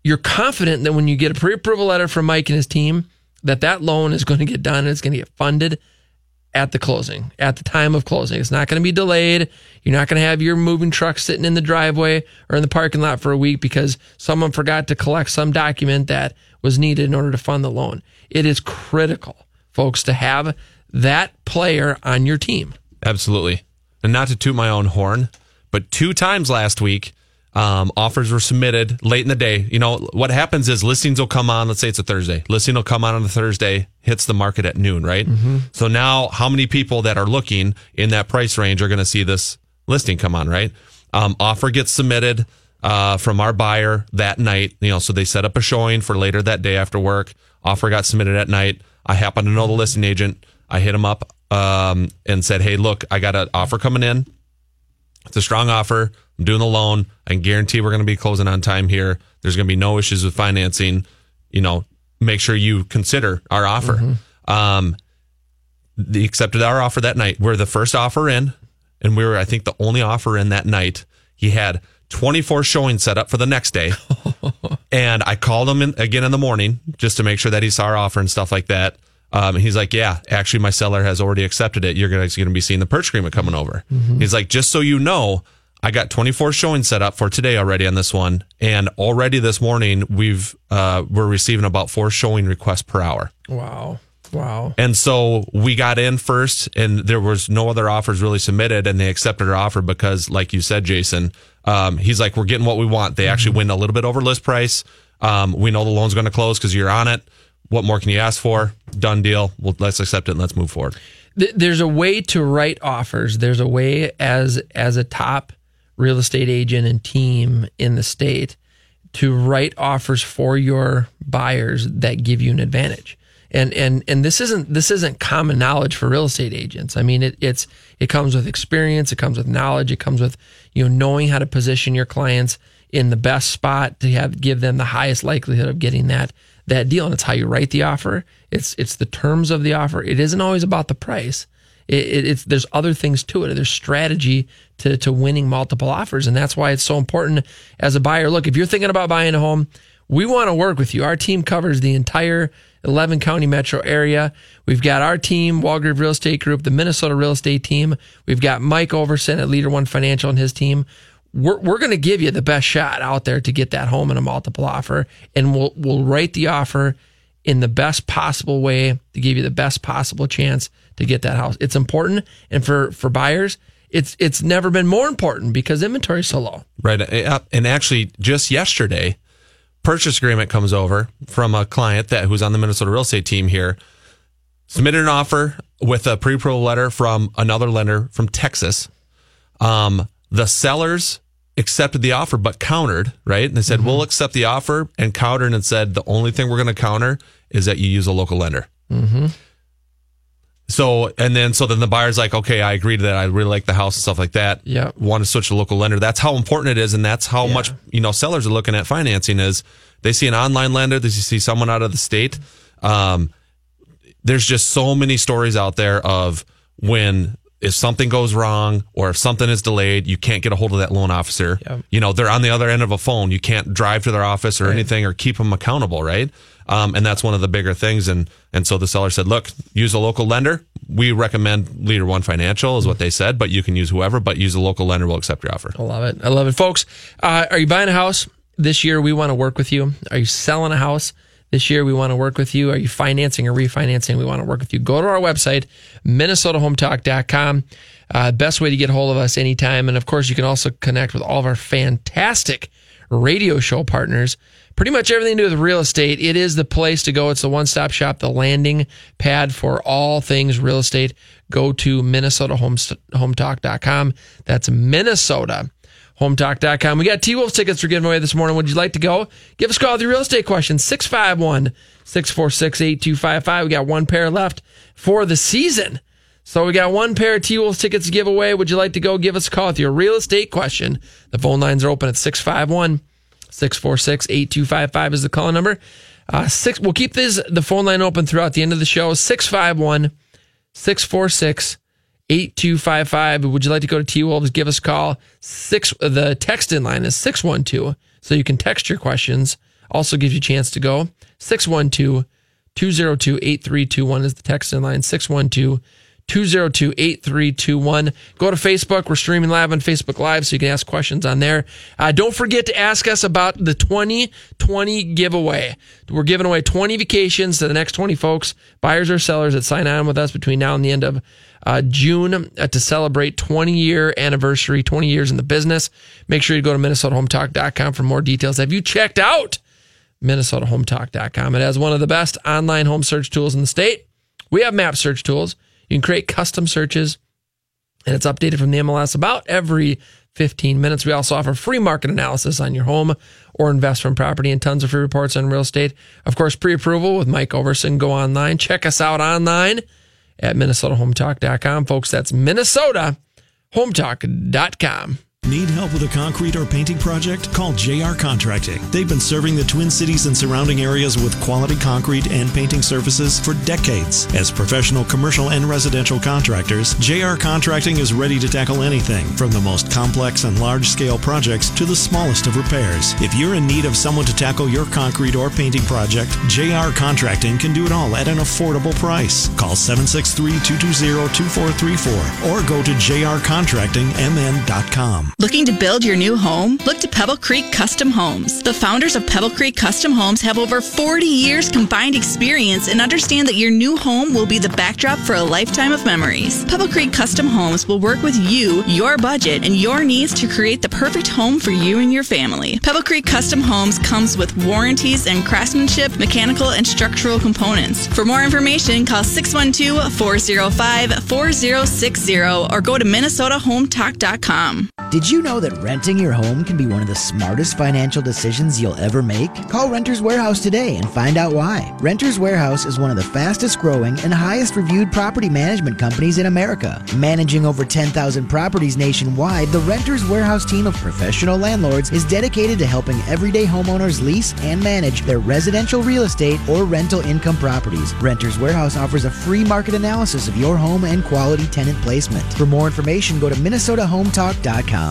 [SPEAKER 4] You're confident that when you get a pre-approval letter from Mike and his team, that that loan is going to get done. And it's going to get funded at the closing, at the time of closing. It's not going to be delayed. You're not going to have your moving truck sitting in the driveway or in the parking lot for a week because someone forgot to collect some document that was needed in order to fund the loan. It is critical, folks, to have that player on your team.
[SPEAKER 6] Absolutely. And not to toot my own horn, but two times last week, um, offers were submitted late in the day. You know, what happens is listings will come on, let's say it's a Thursday. Listing will come on on a Thursday, hits the market at noon, right? So now how many people that are looking in that price range are going to see this listing come on, right? Um, offer gets submitted uh, from our buyer that night. You know, so they set up a showing for later that day after work. Offer got submitted at night. I happen to know the listing agent. I hit him up um, and said, "Hey, look, I got an offer coming in. It's a strong offer. I'm doing the loan. I can guarantee we're going to be closing on time here. There's going to be no issues with financing. You know, make sure you consider our offer." Um, they accepted our offer that night. We're the first offer in, and we were, I think, the only offer in that night. He had 24 showings set up for the next day. and I called him in, again in the morning just to make sure that he saw our offer and stuff like that. Um, he's like, yeah, actually, my seller has already accepted it. You're going to be seeing the purchase agreement coming over. He's like, just so you know, I got 24 showings set up for today already on this one, and already this morning we've uh, we're receiving about four showing requests per hour.
[SPEAKER 4] Wow. Wow.
[SPEAKER 6] And so we got in first, and there was no other offers really submitted, and they accepted our offer because, like you said, Jason, um, he's like, we're getting what we want. They actually win a little bit over list price. Um, we know the loan's going to close because you're on it. What more can you ask for? Done deal. Well, let's accept it and let's move forward.
[SPEAKER 4] There's a way to write offers. There's a way as as a top real estate agent and team in the state to write offers for your buyers that give you an advantage. And and and this isn't this isn't common knowledge for real estate agents. I mean, it, it's it comes with experience, it comes with knowledge, it comes with you know knowing how to position your clients in the best spot to have give them the highest likelihood of getting that that deal. And it's how you write the offer. It's it's the terms of the offer. It isn't always about the price. It, it, it's there's other things to it. There's strategy to to winning multiple offers, and that's why it's so important as a buyer. Look, if you're thinking about buying a home, we want to work with you. Our team covers the entire 11 county metro area. We've got our team, Walgrave Real Estate Group, the Minnesota Real Estate Team. We've got Mike Overson at Leader One Financial and his team. We're, we're going to give you the best shot out there to get that home in a multiple offer and we'll we'll write the offer in the best possible way to give you the best possible chance to get that house it's important and for for buyers it's it's never been more important because inventory is so low
[SPEAKER 6] Right. Uh, And actually, just yesterday, purchase agreement comes over from a client that who's on the Minnesota real estate team here. Submitted an offer with a pre-approval letter from another lender from Texas. Um, the sellers accepted the offer but countered. Right. And they said we'll accept the offer and countered and said the only thing we're going to counter is that you use a local lender.
[SPEAKER 4] mm-hmm.
[SPEAKER 6] So and then so then the buyer's like, okay, I agree to that. I really like the house and stuff like that.
[SPEAKER 4] Yeah.
[SPEAKER 6] Want to switch to local lender. That's how important it is, and that's how much you know sellers are looking at financing. Is they see an online lender, they see someone out of the state. Um, there's just so many stories out there of when if something goes wrong or if something is delayed, you can't get a hold of that loan officer. You know, they're on the other end of a phone. You can't drive to their office or
[SPEAKER 4] Right.
[SPEAKER 6] anything or keep them accountable, right? Um, and that's one of the bigger things. And and so the seller said, look, use a local lender. We recommend Leader One Financial is what they said, but you can use whoever, but use a local lender. We'll accept your offer.
[SPEAKER 4] I love it. I love it. Folks, uh, are you buying a house this year? We want to work with you. Are you selling a house this year? We want to work with you. Are you financing or refinancing? We want to work with you. Go to our website, minnesotahometalk.com. Uh, best way to get a hold of us anytime. And of course, you can also connect with all of our fantastic radio show partners. Pretty much everything to do with real estate. It is the place to go. It's the one stop shop, the landing pad for all things real estate. Go to minnesotahometalk.com. That's Minnesota hometalk.com. We got T Wolves tickets for giving away this morning. Would you like to go? Give us a call with your real estate questions 651 646 8255. We got one pair left for the season. So we got one pair of T Wolves tickets to give away. Would you like to go? Give us a call with your real estate question. The phone lines are open at 651 646 8255 is the call number. Uh, six, we'll keep this, the phone line open throughout the end of the show 651 646 8255. Would you like to go to T Wolves? Give us a call. Six, the text in line is 612. So you can text your questions. Also gives you a chance to go. 612 202 8321 is the text in line. 612 202 8321. Go to Facebook. We're streaming live on Facebook Live, so you can ask questions on there. Uh, don't forget to ask us about the 2020 giveaway. We're giving away 20 vacations to the next 20 folks, buyers or sellers that sign on with us between now and the end of uh, June uh, to celebrate 20 year anniversary, 20 years in the business. Make sure you go to MinnesotaHometalk.com for more details. Have you checked out MinnesotaHometalk.com? It has one of the best online home search tools in the state. We have map search tools. You can create custom searches, and it's updated from the MLS about every 15 minutes. We also offer free market analysis on your home or investment property and tons of free reports on real estate. Of course, pre approval with Mike Overson. Go online. Check us out online at MinnesotaHometalk.com. Folks, that's MinnesotaHometalk.com.
[SPEAKER 8] Need help with a concrete or painting project? Call JR Contracting. They've been serving the Twin Cities and surrounding areas with quality concrete and painting services for decades. As professional commercial and residential contractors, JR Contracting is ready to tackle anything from the most complex and large scale projects to the smallest of repairs. If you're in need of someone to tackle your concrete or painting project, JR Contracting can do it all at an affordable price. Call 763 220 2434 or go to jrcontractingmn.com.
[SPEAKER 9] Looking to build your new home? Look to Pebble Creek Custom Homes. The founders of Pebble Creek Custom Homes have over 40 years combined experience and understand that your new home will be the backdrop for a lifetime of memories. Pebble Creek Custom Homes will work with you, your budget, and your needs to create the perfect home for you and your family. Pebble Creek Custom Homes comes with warranties and craftsmanship, mechanical, and structural components. For more information, call 612 405 4060 or go to MinnesotaHometalk.com.
[SPEAKER 10] Did you know that renting your home can be one of the smartest financial decisions you'll ever make? Call Renters Warehouse today and find out why. Renters Warehouse is one of the fastest growing and highest reviewed property management companies in America. Managing over 10,000 properties nationwide, the Renters Warehouse team of professional landlords is dedicated to helping everyday homeowners lease and manage their residential real estate or rental income properties. Renters Warehouse offers a free market analysis of your home and quality tenant placement. For more information, go to minnesotahometalk.com.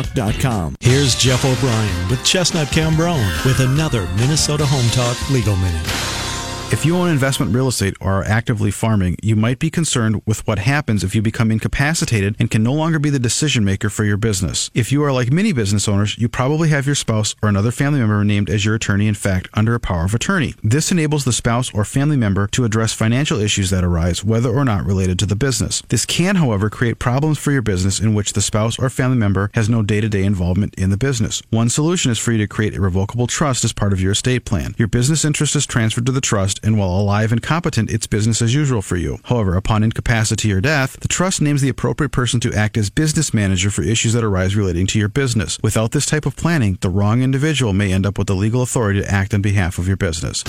[SPEAKER 8] MinnesotaHometalk.com. Here's Jeff O'Brien with Chestnut Cambronne with another Minnesota Home Talk Legal Minute.
[SPEAKER 11] If you own investment real estate or are actively farming, you might be concerned with what happens if you become incapacitated and can no longer be the decision maker for your business. If you are like many business owners, you probably have your spouse or another family member named as your attorney, in fact, under a power of attorney. This enables the spouse or family member to address financial issues that arise, whether or not related to the business. This can, however, create problems for your business in which the spouse or family member has no day to day involvement in the business. One solution is for you to create a revocable trust as part of your estate plan. Your business interest is transferred to the trust and while alive and competent, it's business as usual for you. However, upon incapacity or death, the trust names the appropriate person to act as business manager for issues that arise relating to your business. Without this type of planning, the wrong individual may end up with the legal authority to act on behalf of your business.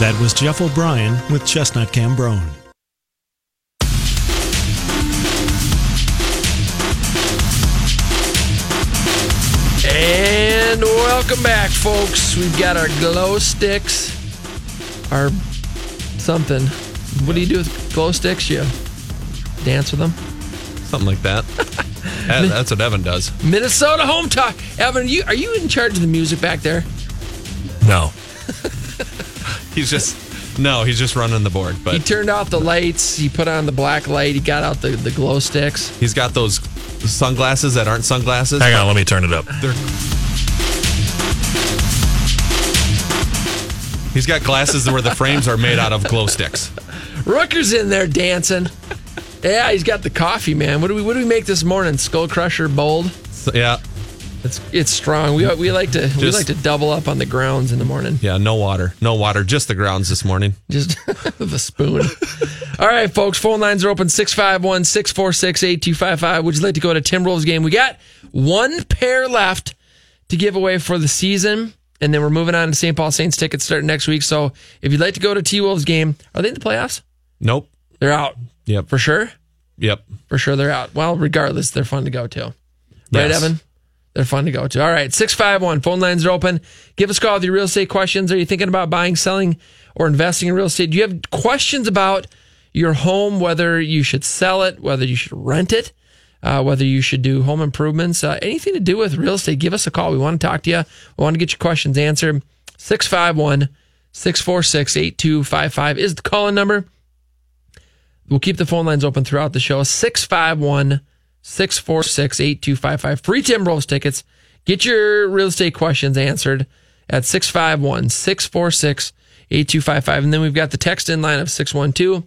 [SPEAKER 8] That was Jeff O'Brien with Chestnut Cambronne.
[SPEAKER 4] And welcome back, folks. We've got our glow sticks, our something. What do you do with glow sticks? You dance with them?
[SPEAKER 6] Something like that. That- That's what Evan does.
[SPEAKER 4] Minnesota Home Talk. Evan, you are you in charge of the music back there?
[SPEAKER 5] No.
[SPEAKER 6] He's just no, he's just running the board. But he
[SPEAKER 4] turned off the lights. He put on the black light. He got out the, the glow sticks.
[SPEAKER 6] he's got those sunglasses that aren't sunglasses.
[SPEAKER 5] Hang on, let me turn it up.
[SPEAKER 6] They're He's got glasses where the frames are made out of glow sticks.
[SPEAKER 4] Rooker's in there dancing. Yeah, he's got the coffee, man. What do we what do we make this morning? Skull Crusher Bold.
[SPEAKER 6] Yeah,
[SPEAKER 4] It's it's strong. We we like to we like to double up on the grounds in the morning.
[SPEAKER 6] yeah, no water, no water, just the grounds this morning.
[SPEAKER 4] Just the spoon. All right, folks. Phone lines are open 651 646 8255. Would you like to go to Timberwolves game? We got one pair left to give away for the season. And then we're moving on to St. Paul Saints tickets starting next week. So if you'd like to go to T Wolves game, are they in the playoffs?
[SPEAKER 6] Nope.
[SPEAKER 4] They're out.
[SPEAKER 6] Yep.
[SPEAKER 4] For sure?
[SPEAKER 6] Yep.
[SPEAKER 4] For sure they're out. Well, regardless, they're fun to go to. Right,
[SPEAKER 6] Yes.
[SPEAKER 4] Evan? They're fun to go to. All right, 651. Phone lines are open. Give us a call with your real estate questions. Are you thinking about buying, selling, or investing in real estate? Do you have questions about your home, whether you should sell it, whether you should rent it, uh, whether you should do home improvements, uh, anything to do with real estate? Give us a call. We want to talk to you. We want to get your questions answered. 651 646 8255 is the call in number. We'll keep the phone lines open throughout the show. 651 646 8255. Free Timberwolves tickets. Get your real estate questions answered at 651 646 8255. And then we've got the text in line of 612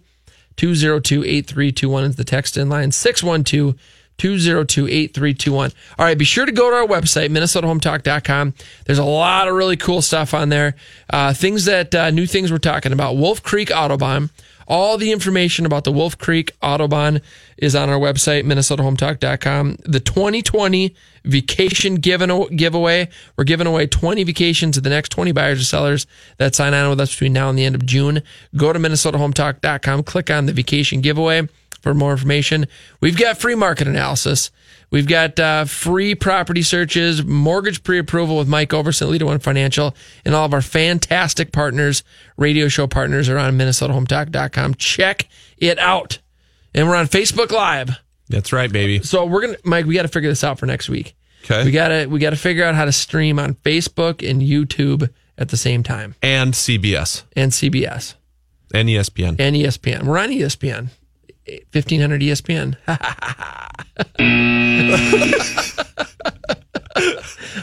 [SPEAKER 4] 202 8321 is the text in line 612 202 8321. All right, be sure to go to our website, MinnesotaHometalk.com. There's a lot of really cool stuff on there. Uh, things that, uh, new things we're talking about. Wolf Creek Autobahn. All the information about the Wolf Creek Autobahn is on our website, MinnesotaHometalk.com. The 2020 vacation giveaway. We're giving away 20 vacations to the next 20 buyers or sellers that sign on with us between now and the end of June. Go to MinnesotaHometalk.com, click on the vacation giveaway for more information. We've got free market analysis. We've got uh, free property searches, mortgage pre-approval with Mike Overson, Leader One Financial, and all of our fantastic partners, radio show partners are on MinnesotaHometalk.com. Check it out. And we're on Facebook Live.
[SPEAKER 6] That's right, baby.
[SPEAKER 4] So we're gonna, Mike. We got to figure this out for next week.
[SPEAKER 6] Okay.
[SPEAKER 4] We gotta we gotta figure out how to stream on Facebook and YouTube at the same time,
[SPEAKER 6] And CBS
[SPEAKER 4] and CBS
[SPEAKER 6] and ESPN.
[SPEAKER 4] and ESPN. We're on ESPN, fifteen hundred E ESPN.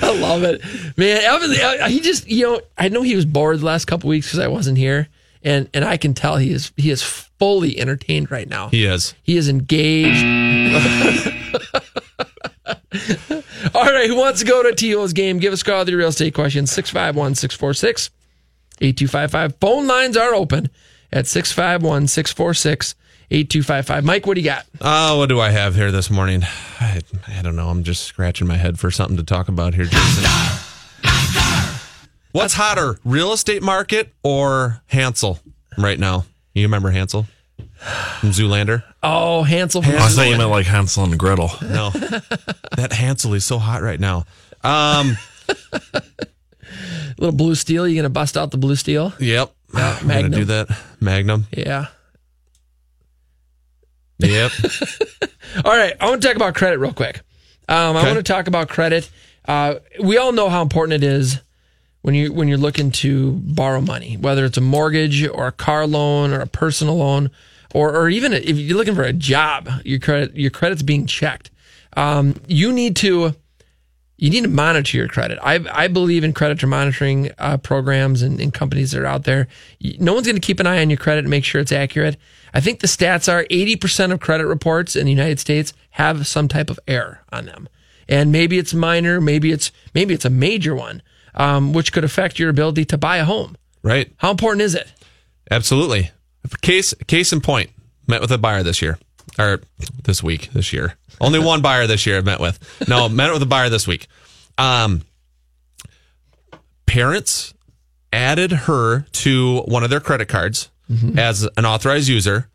[SPEAKER 4] I love it, man. Evan, he just, you know, I know he was bored the last couple weeks because I wasn't here, and and I can tell he is he is fully entertained right now.
[SPEAKER 6] He is.
[SPEAKER 4] He is engaged. All right, who wants to go to T.O.'s game? Give us a call with your real estate questions 651 646 8255. Phone lines are open at 651 646 8255. Mike, what do you got?
[SPEAKER 6] Uh, what do I have here this morning? I, I don't know. I'm just scratching my head for something to talk about here, Jason. What's hotter, real estate market or Hansel right now? You remember Hansel from Zoolander?
[SPEAKER 4] Oh, Hansel. From
[SPEAKER 5] I thought you meant like Hansel and Gretel.
[SPEAKER 6] No, that Hansel is so hot right now. Um,
[SPEAKER 4] Little blue steel. You gonna bust out the blue steel?
[SPEAKER 6] yep,
[SPEAKER 4] Yeah,
[SPEAKER 6] I'm gonna do that. Magnum.
[SPEAKER 4] Yeah.
[SPEAKER 6] Yep.
[SPEAKER 4] All right, I want to talk about credit real quick. Um, I want to talk about credit. Uh, we all know how important it is when you when you're looking to borrow money, whether it's a mortgage or a car loan or a personal loan, or or even if you're looking for a job, your credit your credit's being checked. Um, you need to you need to monitor your credit. I I believe in creditor monitoring uh, programs and, and companies that are out there. No one's going to keep an eye on your credit and make sure it's accurate. I think the stats are 80% of credit reports in the United States have some type of error on them, and maybe it's minor, maybe it's maybe it's a major one, um, which could affect your ability to buy a home.
[SPEAKER 6] Right.
[SPEAKER 4] How important is it?
[SPEAKER 6] Absolutely. Case case in point. Met with a buyer this year, or this week, this year. Only one buyer this year I've met with. No, met with a buyer this week. Um, parents added her to one of their credit cards as an authorized user.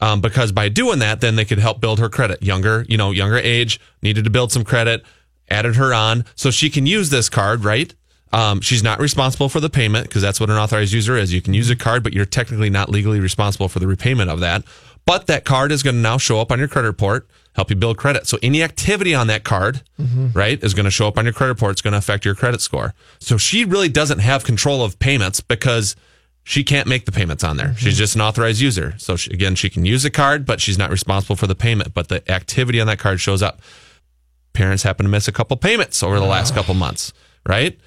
[SPEAKER 6] Um, because by doing that, then they could help build her credit. Younger, you know, younger age, needed to build some credit, added her on so she can use this card, right? Um, she's not responsible for the payment because that's what an authorized user is. You can use a card, but you're technically not legally responsible for the repayment of that. But that card is going to now show up on your credit report, help you build credit. So any activity on that card, right, is going to show up on your credit report. It's going to affect your credit score. So she really doesn't have control of payments because she can't make the payments on there. She's just an authorized user. So she, again, she can use the card, but she's not responsible for the payment. But the activity on that card shows up. Parents happen to miss a couple payments over the last couple months, right?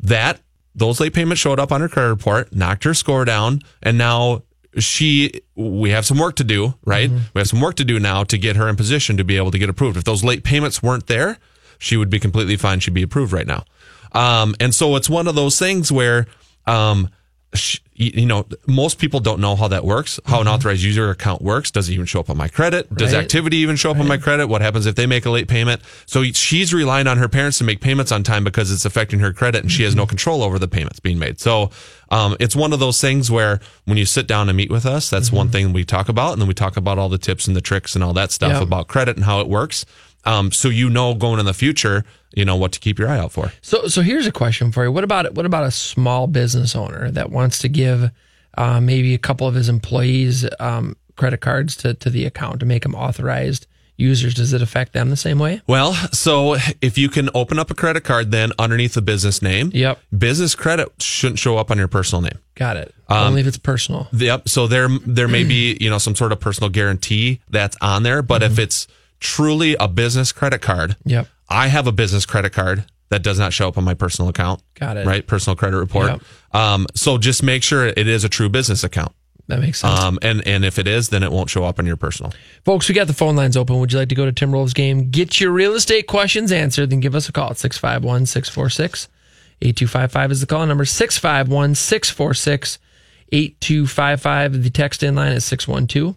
[SPEAKER 6] That those late payments showed up on her credit report, knocked her score down, and now she we have some work to do, right? We have some work to do now to get her in position to be able to get approved. If those late payments weren't there, she would be completely fine. She'd be approved right now. Um, and so it's one of those things where, um, sh- y- you know, most people don't know how that works, how an authorized user account works. Does it even show up on my credit? Does
[SPEAKER 4] Right.
[SPEAKER 6] activity even show up on my credit? What happens if they make a late payment? So she's relying on her parents to make payments on time because it's affecting her credit and she has no control over the payments being made. So, um, it's one of those things where when you sit down and meet with us, that's one thing we talk about. And then we talk about all the tips and the tricks and all that stuff
[SPEAKER 4] Yep.
[SPEAKER 6] about credit and how it works. Um, so you know, going in the future, you know what to keep your eye out for.
[SPEAKER 4] So, so here's a question for you. What about what about a small business owner that wants to give uh, maybe a couple of his employees um, credit cards to, to the account to make them authorized users? Does it affect them the same way?
[SPEAKER 6] Well, so if you can open up a credit card, then underneath the business name,
[SPEAKER 4] yep,
[SPEAKER 6] business credit shouldn't show up on your personal name.
[SPEAKER 4] Got it.
[SPEAKER 6] Um,
[SPEAKER 4] Only if it's personal.
[SPEAKER 6] Yep. So there, there may be you know some sort of personal guarantee that's on there, but if it's truly a business credit card,
[SPEAKER 4] Mm-hmm. Yep.
[SPEAKER 6] I have a business credit card that does not show up on my personal account.
[SPEAKER 4] Got it.
[SPEAKER 6] Right, personal credit report.
[SPEAKER 4] Yep.
[SPEAKER 6] Um, so just make sure it is a true business account.
[SPEAKER 4] That makes sense.
[SPEAKER 6] Um, and and if it is, then it won't show up on your personal.
[SPEAKER 4] Folks, we got the phone lines open. Would you like to go to Tim Rolls game? Get your real estate questions answered, then give us a call at 651 646 8255 is the call number 651 646 8255. The text in line is 612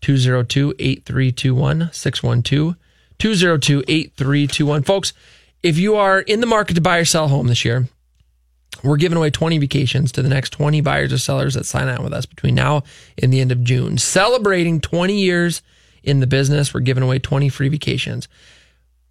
[SPEAKER 4] 202 8321. 612 202 8321. Folks, if you are in the market to buy or sell home this year, we're giving away 20 vacations to the next 20 buyers or sellers that sign on with us between now and the end of June. Celebrating 20 years in the business, we're giving away 20 free vacations.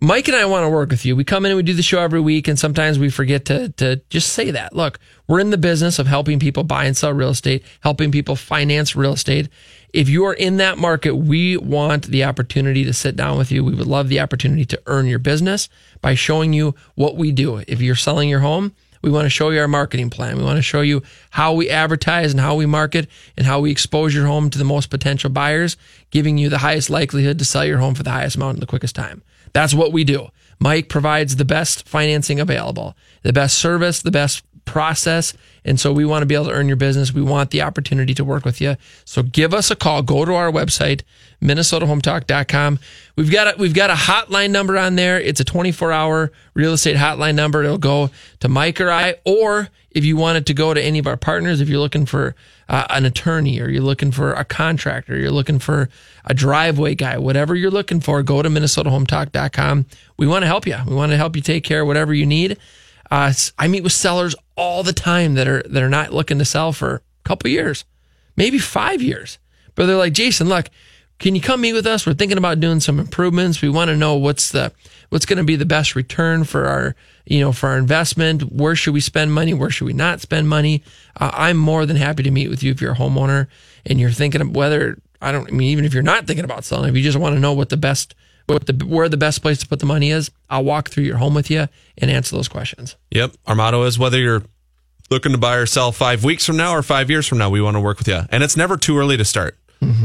[SPEAKER 4] Mike and I want to work with you. We come in and we do the show every week, and sometimes we forget to, to just say that. Look, we're in the business of helping people buy and sell real estate, helping people finance real estate. If you are in that market, we want the opportunity to sit down with you. We would love the opportunity to earn your business by showing you what we do. If you're selling your home, we want to show you our marketing plan. We want to show you how we advertise and how we market and how we expose your home to the most potential buyers, giving you the highest likelihood to sell your home for the highest amount in the quickest time. That's what we do. Mike provides the best financing available, the best service, the best process. And so we want to be able to earn your business. We want the opportunity to work with you. So give us a call. Go to our website, minnesotahometalk.com. We've got a, we've got a hotline number on there. It's a 24 hour real estate hotline number. It'll go to Mike or I, or if you wanted to go to any of our partners, if you're looking for uh, an attorney or you're looking for a contractor, you're looking for a driveway guy, whatever you're looking for, go to minnesotahometalk.com. We want to help you. We want to help you take care of whatever you need. Uh, I meet with sellers all the time that are that are not looking to sell for a couple years, maybe five years, but they're like, Jason, look, can you come meet with us? We're thinking about doing some improvements. We want to know what's the what's going to be the best return for our you know for our investment. Where should we spend money? Where should we not spend money? Uh, I'm more than happy to meet with you if you're a homeowner and you're thinking of whether I don't I mean even if you're not thinking about selling, if you just want to know what the best what the where the best place to put the money is, I'll walk through your home with you and answer those questions.
[SPEAKER 6] Yep. Our motto is whether you're looking to buy or sell five weeks from now or five years from now, we want to work with you. And it's never too early to start.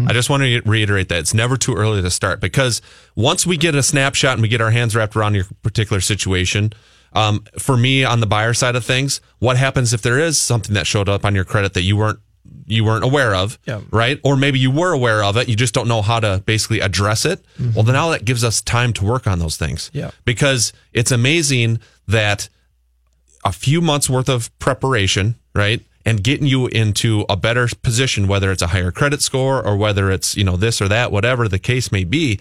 [SPEAKER 6] I just want to reiterate that it's never too early to start because once we get a snapshot and we get our hands wrapped around your particular situation, um, for me on the buyer side of things, what happens if there is something that showed up on your credit that you weren't you weren't aware of,
[SPEAKER 4] Yeah.
[SPEAKER 6] right? Or maybe you were aware of it, you just don't know how to basically address it. Well, then now that gives us time to work on those things.
[SPEAKER 4] Yeah.
[SPEAKER 6] Because it's amazing that a few months worth of preparation, right? And getting you into a better position, whether it's a higher credit score or whether it's, you know, this or that, whatever the case may be,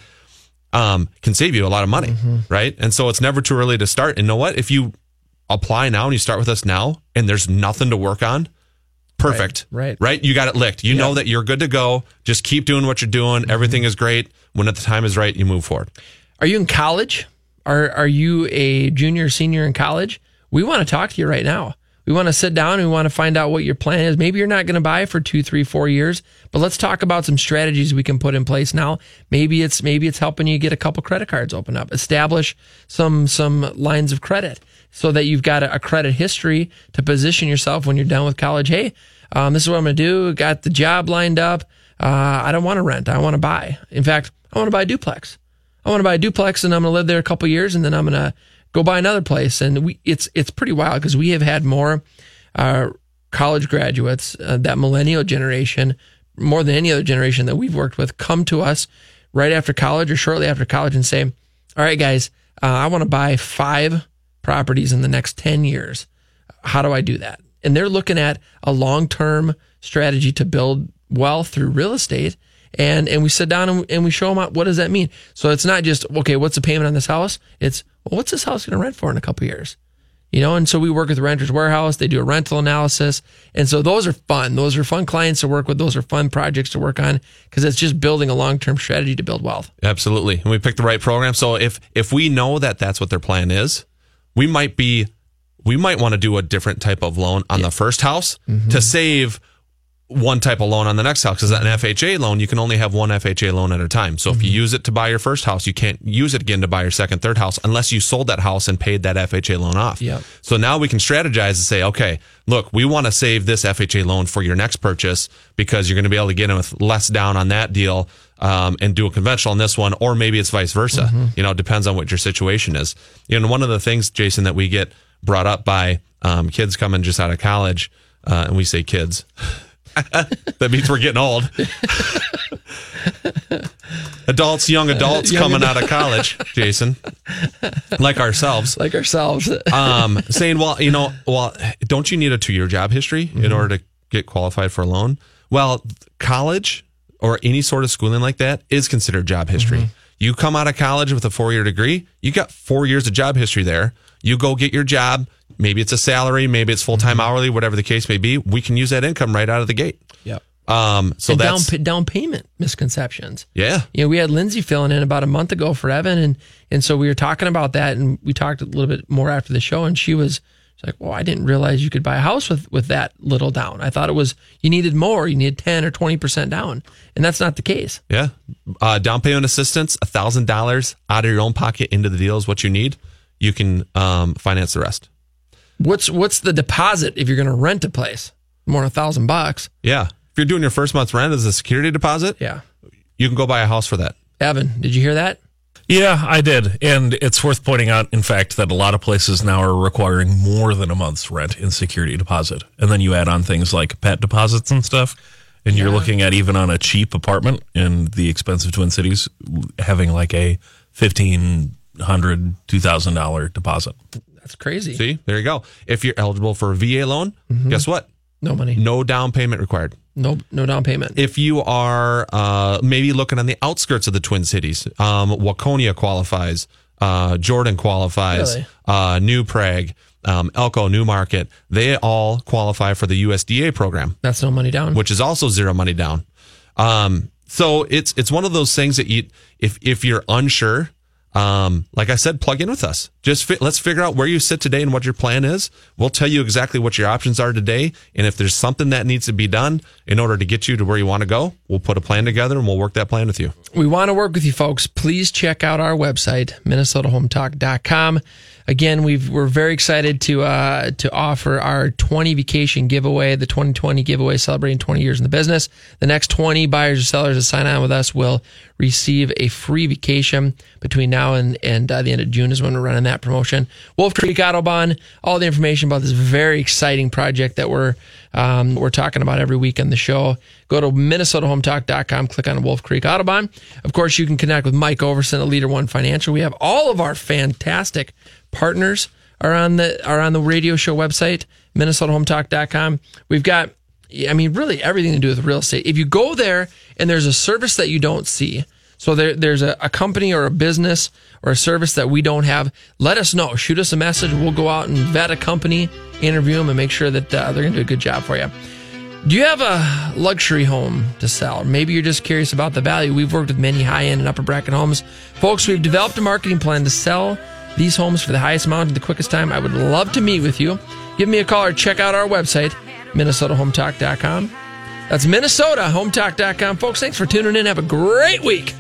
[SPEAKER 6] um, can save you a lot of money, right? And so it's never too early to start. And know what? If you apply now and you start with us now and there's nothing to work on, perfect.
[SPEAKER 4] Right.
[SPEAKER 6] Right. You got it licked. You know that you're good to go. Just keep doing what you're doing. Mm-hmm. Everything is great. When the time is right, you move forward.
[SPEAKER 4] Are you in college? Are are you a junior, senior in college? We want to talk to you right now. We want to sit down and we want to find out what your plan is. Maybe you're not going to buy for two, three, four years, but let's talk about some strategies we can put in place now. Maybe it's maybe it's helping you get a couple credit cards open up, establish some some lines of credit so that you've got a, a credit history to position yourself when you're done with college. Hey, um, this is what I'm going to do. Got the job lined up. Uh, I don't want to rent. I want to buy. In fact, I want to buy a duplex. I want to buy a duplex and I'm going to live there a couple years and then I'm going to go buy another place. And we, it's, it's pretty wild because we have had more, uh, college graduates, uh, that millennial generation, more than any other generation that we've worked with, come to us right after college or shortly after college and say, all right, guys, uh, I want to buy five properties in the next 10 years. How do I do that? And they're looking at a long term strategy to build wealth through real estate. And, and we sit down and, and we show them what does that mean? So it's not just, okay, what's the payment on this house? It's, well, what's this house going to rent for in a couple years? You know, and so we work with Renters Warehouse. They do a rental analysis. And so those are fun. Those are fun clients to work with. Those are fun projects to work on because it's just building a long term strategy to build wealth.
[SPEAKER 6] Absolutely. And we picked the right program. So if if we know that that's what their plan is, we might be we might want to do a different type of loan on the first house mm-hmm. to save one type of loan on the next house because an FHA loan you can only have one FHA loan at a time. So if you mm-hmm. use it to buy your first house, you can't use it again to buy your second, third house unless you sold that house and paid that FHA loan off.
[SPEAKER 4] Yeah.
[SPEAKER 6] So now we can strategize and say, okay, look, we want to save this FHA loan for your next purchase because you're going to be able to get in with less down on that deal um, and do a conventional on this one, or maybe it's vice versa. Mm-hmm. You know, it depends on what your situation is. You know, one of the things, Jason, that we get brought up by um, kids coming just out of college, uh, and we say kids. that means we're getting old. adults, young adults
[SPEAKER 4] Young
[SPEAKER 6] coming out of college, Jason, like ourselves,
[SPEAKER 4] like ourselves,
[SPEAKER 6] um, saying, "Well, you know, well, don't you need a two-year job history in
[SPEAKER 4] Mm-hmm.
[SPEAKER 6] order to get qualified for a loan?" Well, college or any sort of schooling like that is considered job history.
[SPEAKER 4] Mm-hmm.
[SPEAKER 6] You come out of college with a four-year degree, you got four years of job history there. You go get your job. Maybe it's a salary, maybe it's full-time
[SPEAKER 4] Mm-hmm.
[SPEAKER 6] hourly, whatever the case may be. We can use that income right out of the gate.
[SPEAKER 4] Yep.
[SPEAKER 6] Um, so
[SPEAKER 4] and down,
[SPEAKER 6] that's
[SPEAKER 4] pa- down payment misconceptions.
[SPEAKER 6] yeah.
[SPEAKER 4] You know, we had Lindsay filling in about a month ago for Evan, and and so we were talking about that, and we talked a little bit more after the show, and she was like, "Well, I didn't realize you could buy a house with with that little down. I thought it was you needed more, you needed ten or twenty percent down, and that's not the case.
[SPEAKER 6] Yeah. Uh, down payment assistance, thousand dollars out of your own pocket into the deal is what you need. You can um, finance the rest.
[SPEAKER 4] What's what's the deposit if you're going to rent a place? More than a thousand bucks.
[SPEAKER 6] Yeah. If you're doing your first month's rent as a security deposit,
[SPEAKER 4] Yeah.
[SPEAKER 6] you can go buy a house for that.
[SPEAKER 4] Evan, did you hear that?
[SPEAKER 12] Yeah, I did. And it's worth pointing out, in fact, that a lot of places now are requiring more than a month's rent in security deposit. And then you add on things like pet deposits and stuff. And you're looking at even on a cheap apartment in the expensive Twin Cities having like a $1,500, deposit.
[SPEAKER 4] That's crazy.
[SPEAKER 6] See, there you go. If you're eligible for a VA loan, guess what?
[SPEAKER 4] No money.
[SPEAKER 6] No down payment required.
[SPEAKER 4] No, no down payment.
[SPEAKER 6] If you are uh, maybe looking on the outskirts of the Twin Cities, um, Waconia qualifies, uh, Jordan qualifies,
[SPEAKER 4] Really?
[SPEAKER 6] uh, New Prague, um, Elko, Newmarket, they all qualify for the USDA program.
[SPEAKER 4] That's no money down.
[SPEAKER 6] which is also zero money down. Um, so it's it's one of those things that you if if you're unsure, um, like I said, plug in with us. Just fi- let's figure out where you sit today and what your plan is. We'll tell you exactly what your options are today, and if there's something that needs to be done in order to get you to where you want to go, we'll put a plan together and we'll work that plan with you.
[SPEAKER 4] We want to work with you folks. Please check out our website, minnesotahometalk.com. Again, we've, we're very excited to uh, to offer our 20 vacation giveaway, the 2020 giveaway celebrating 20 years in the business. The next 20 buyers or sellers that sign on with us will receive a free vacation between now and, and uh, the end of June is when we're running that promotion. Wolf Creek Autobahn, all the information about this very exciting project that we're um, we're talking about every week on the show. Go to minnesotahometalk.com, click on Wolf Creek Autobahn. Of course, you can connect with Mike Overson at Leader One Financial. We have all of our fantastic partners are on the are on the radio show website, minnesotahometalk.com. We've got I mean, really everything to do with real estate. If you go there and there's a service that you don't see, so there, there's a, a company or a business or a service that we don't have, let us know. Shoot us a message. We'll go out and vet a company, interview them, and make sure that uh, they're going to do a good job for you. Do you have a luxury home to sell? Maybe you're just curious about the value. We've worked with many high end and upper bracket homes. Folks, we've developed a marketing plan to sell these homes for the highest amount in the quickest time. I would love to meet with you. Give me a call or check out our website, minnesotahometalk.com. That's minnesotahometalk.com. Folks, thanks for tuning in. Have a great week.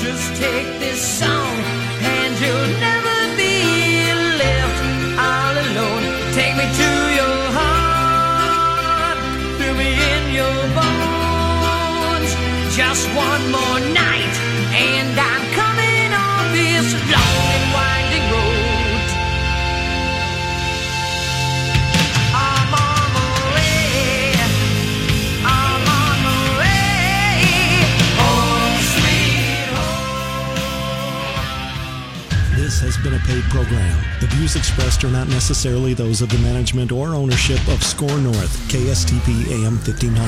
[SPEAKER 3] Just take me to your heart, feel me in your bones. Just one more night and I'm coming on this long and winding road. I'm on my way. I'm on my way. Home, sweet home.
[SPEAKER 8] This has been a paid program. The views expressed are not necessarily those of the management or ownership of SKOR North, KSTP AM 1500.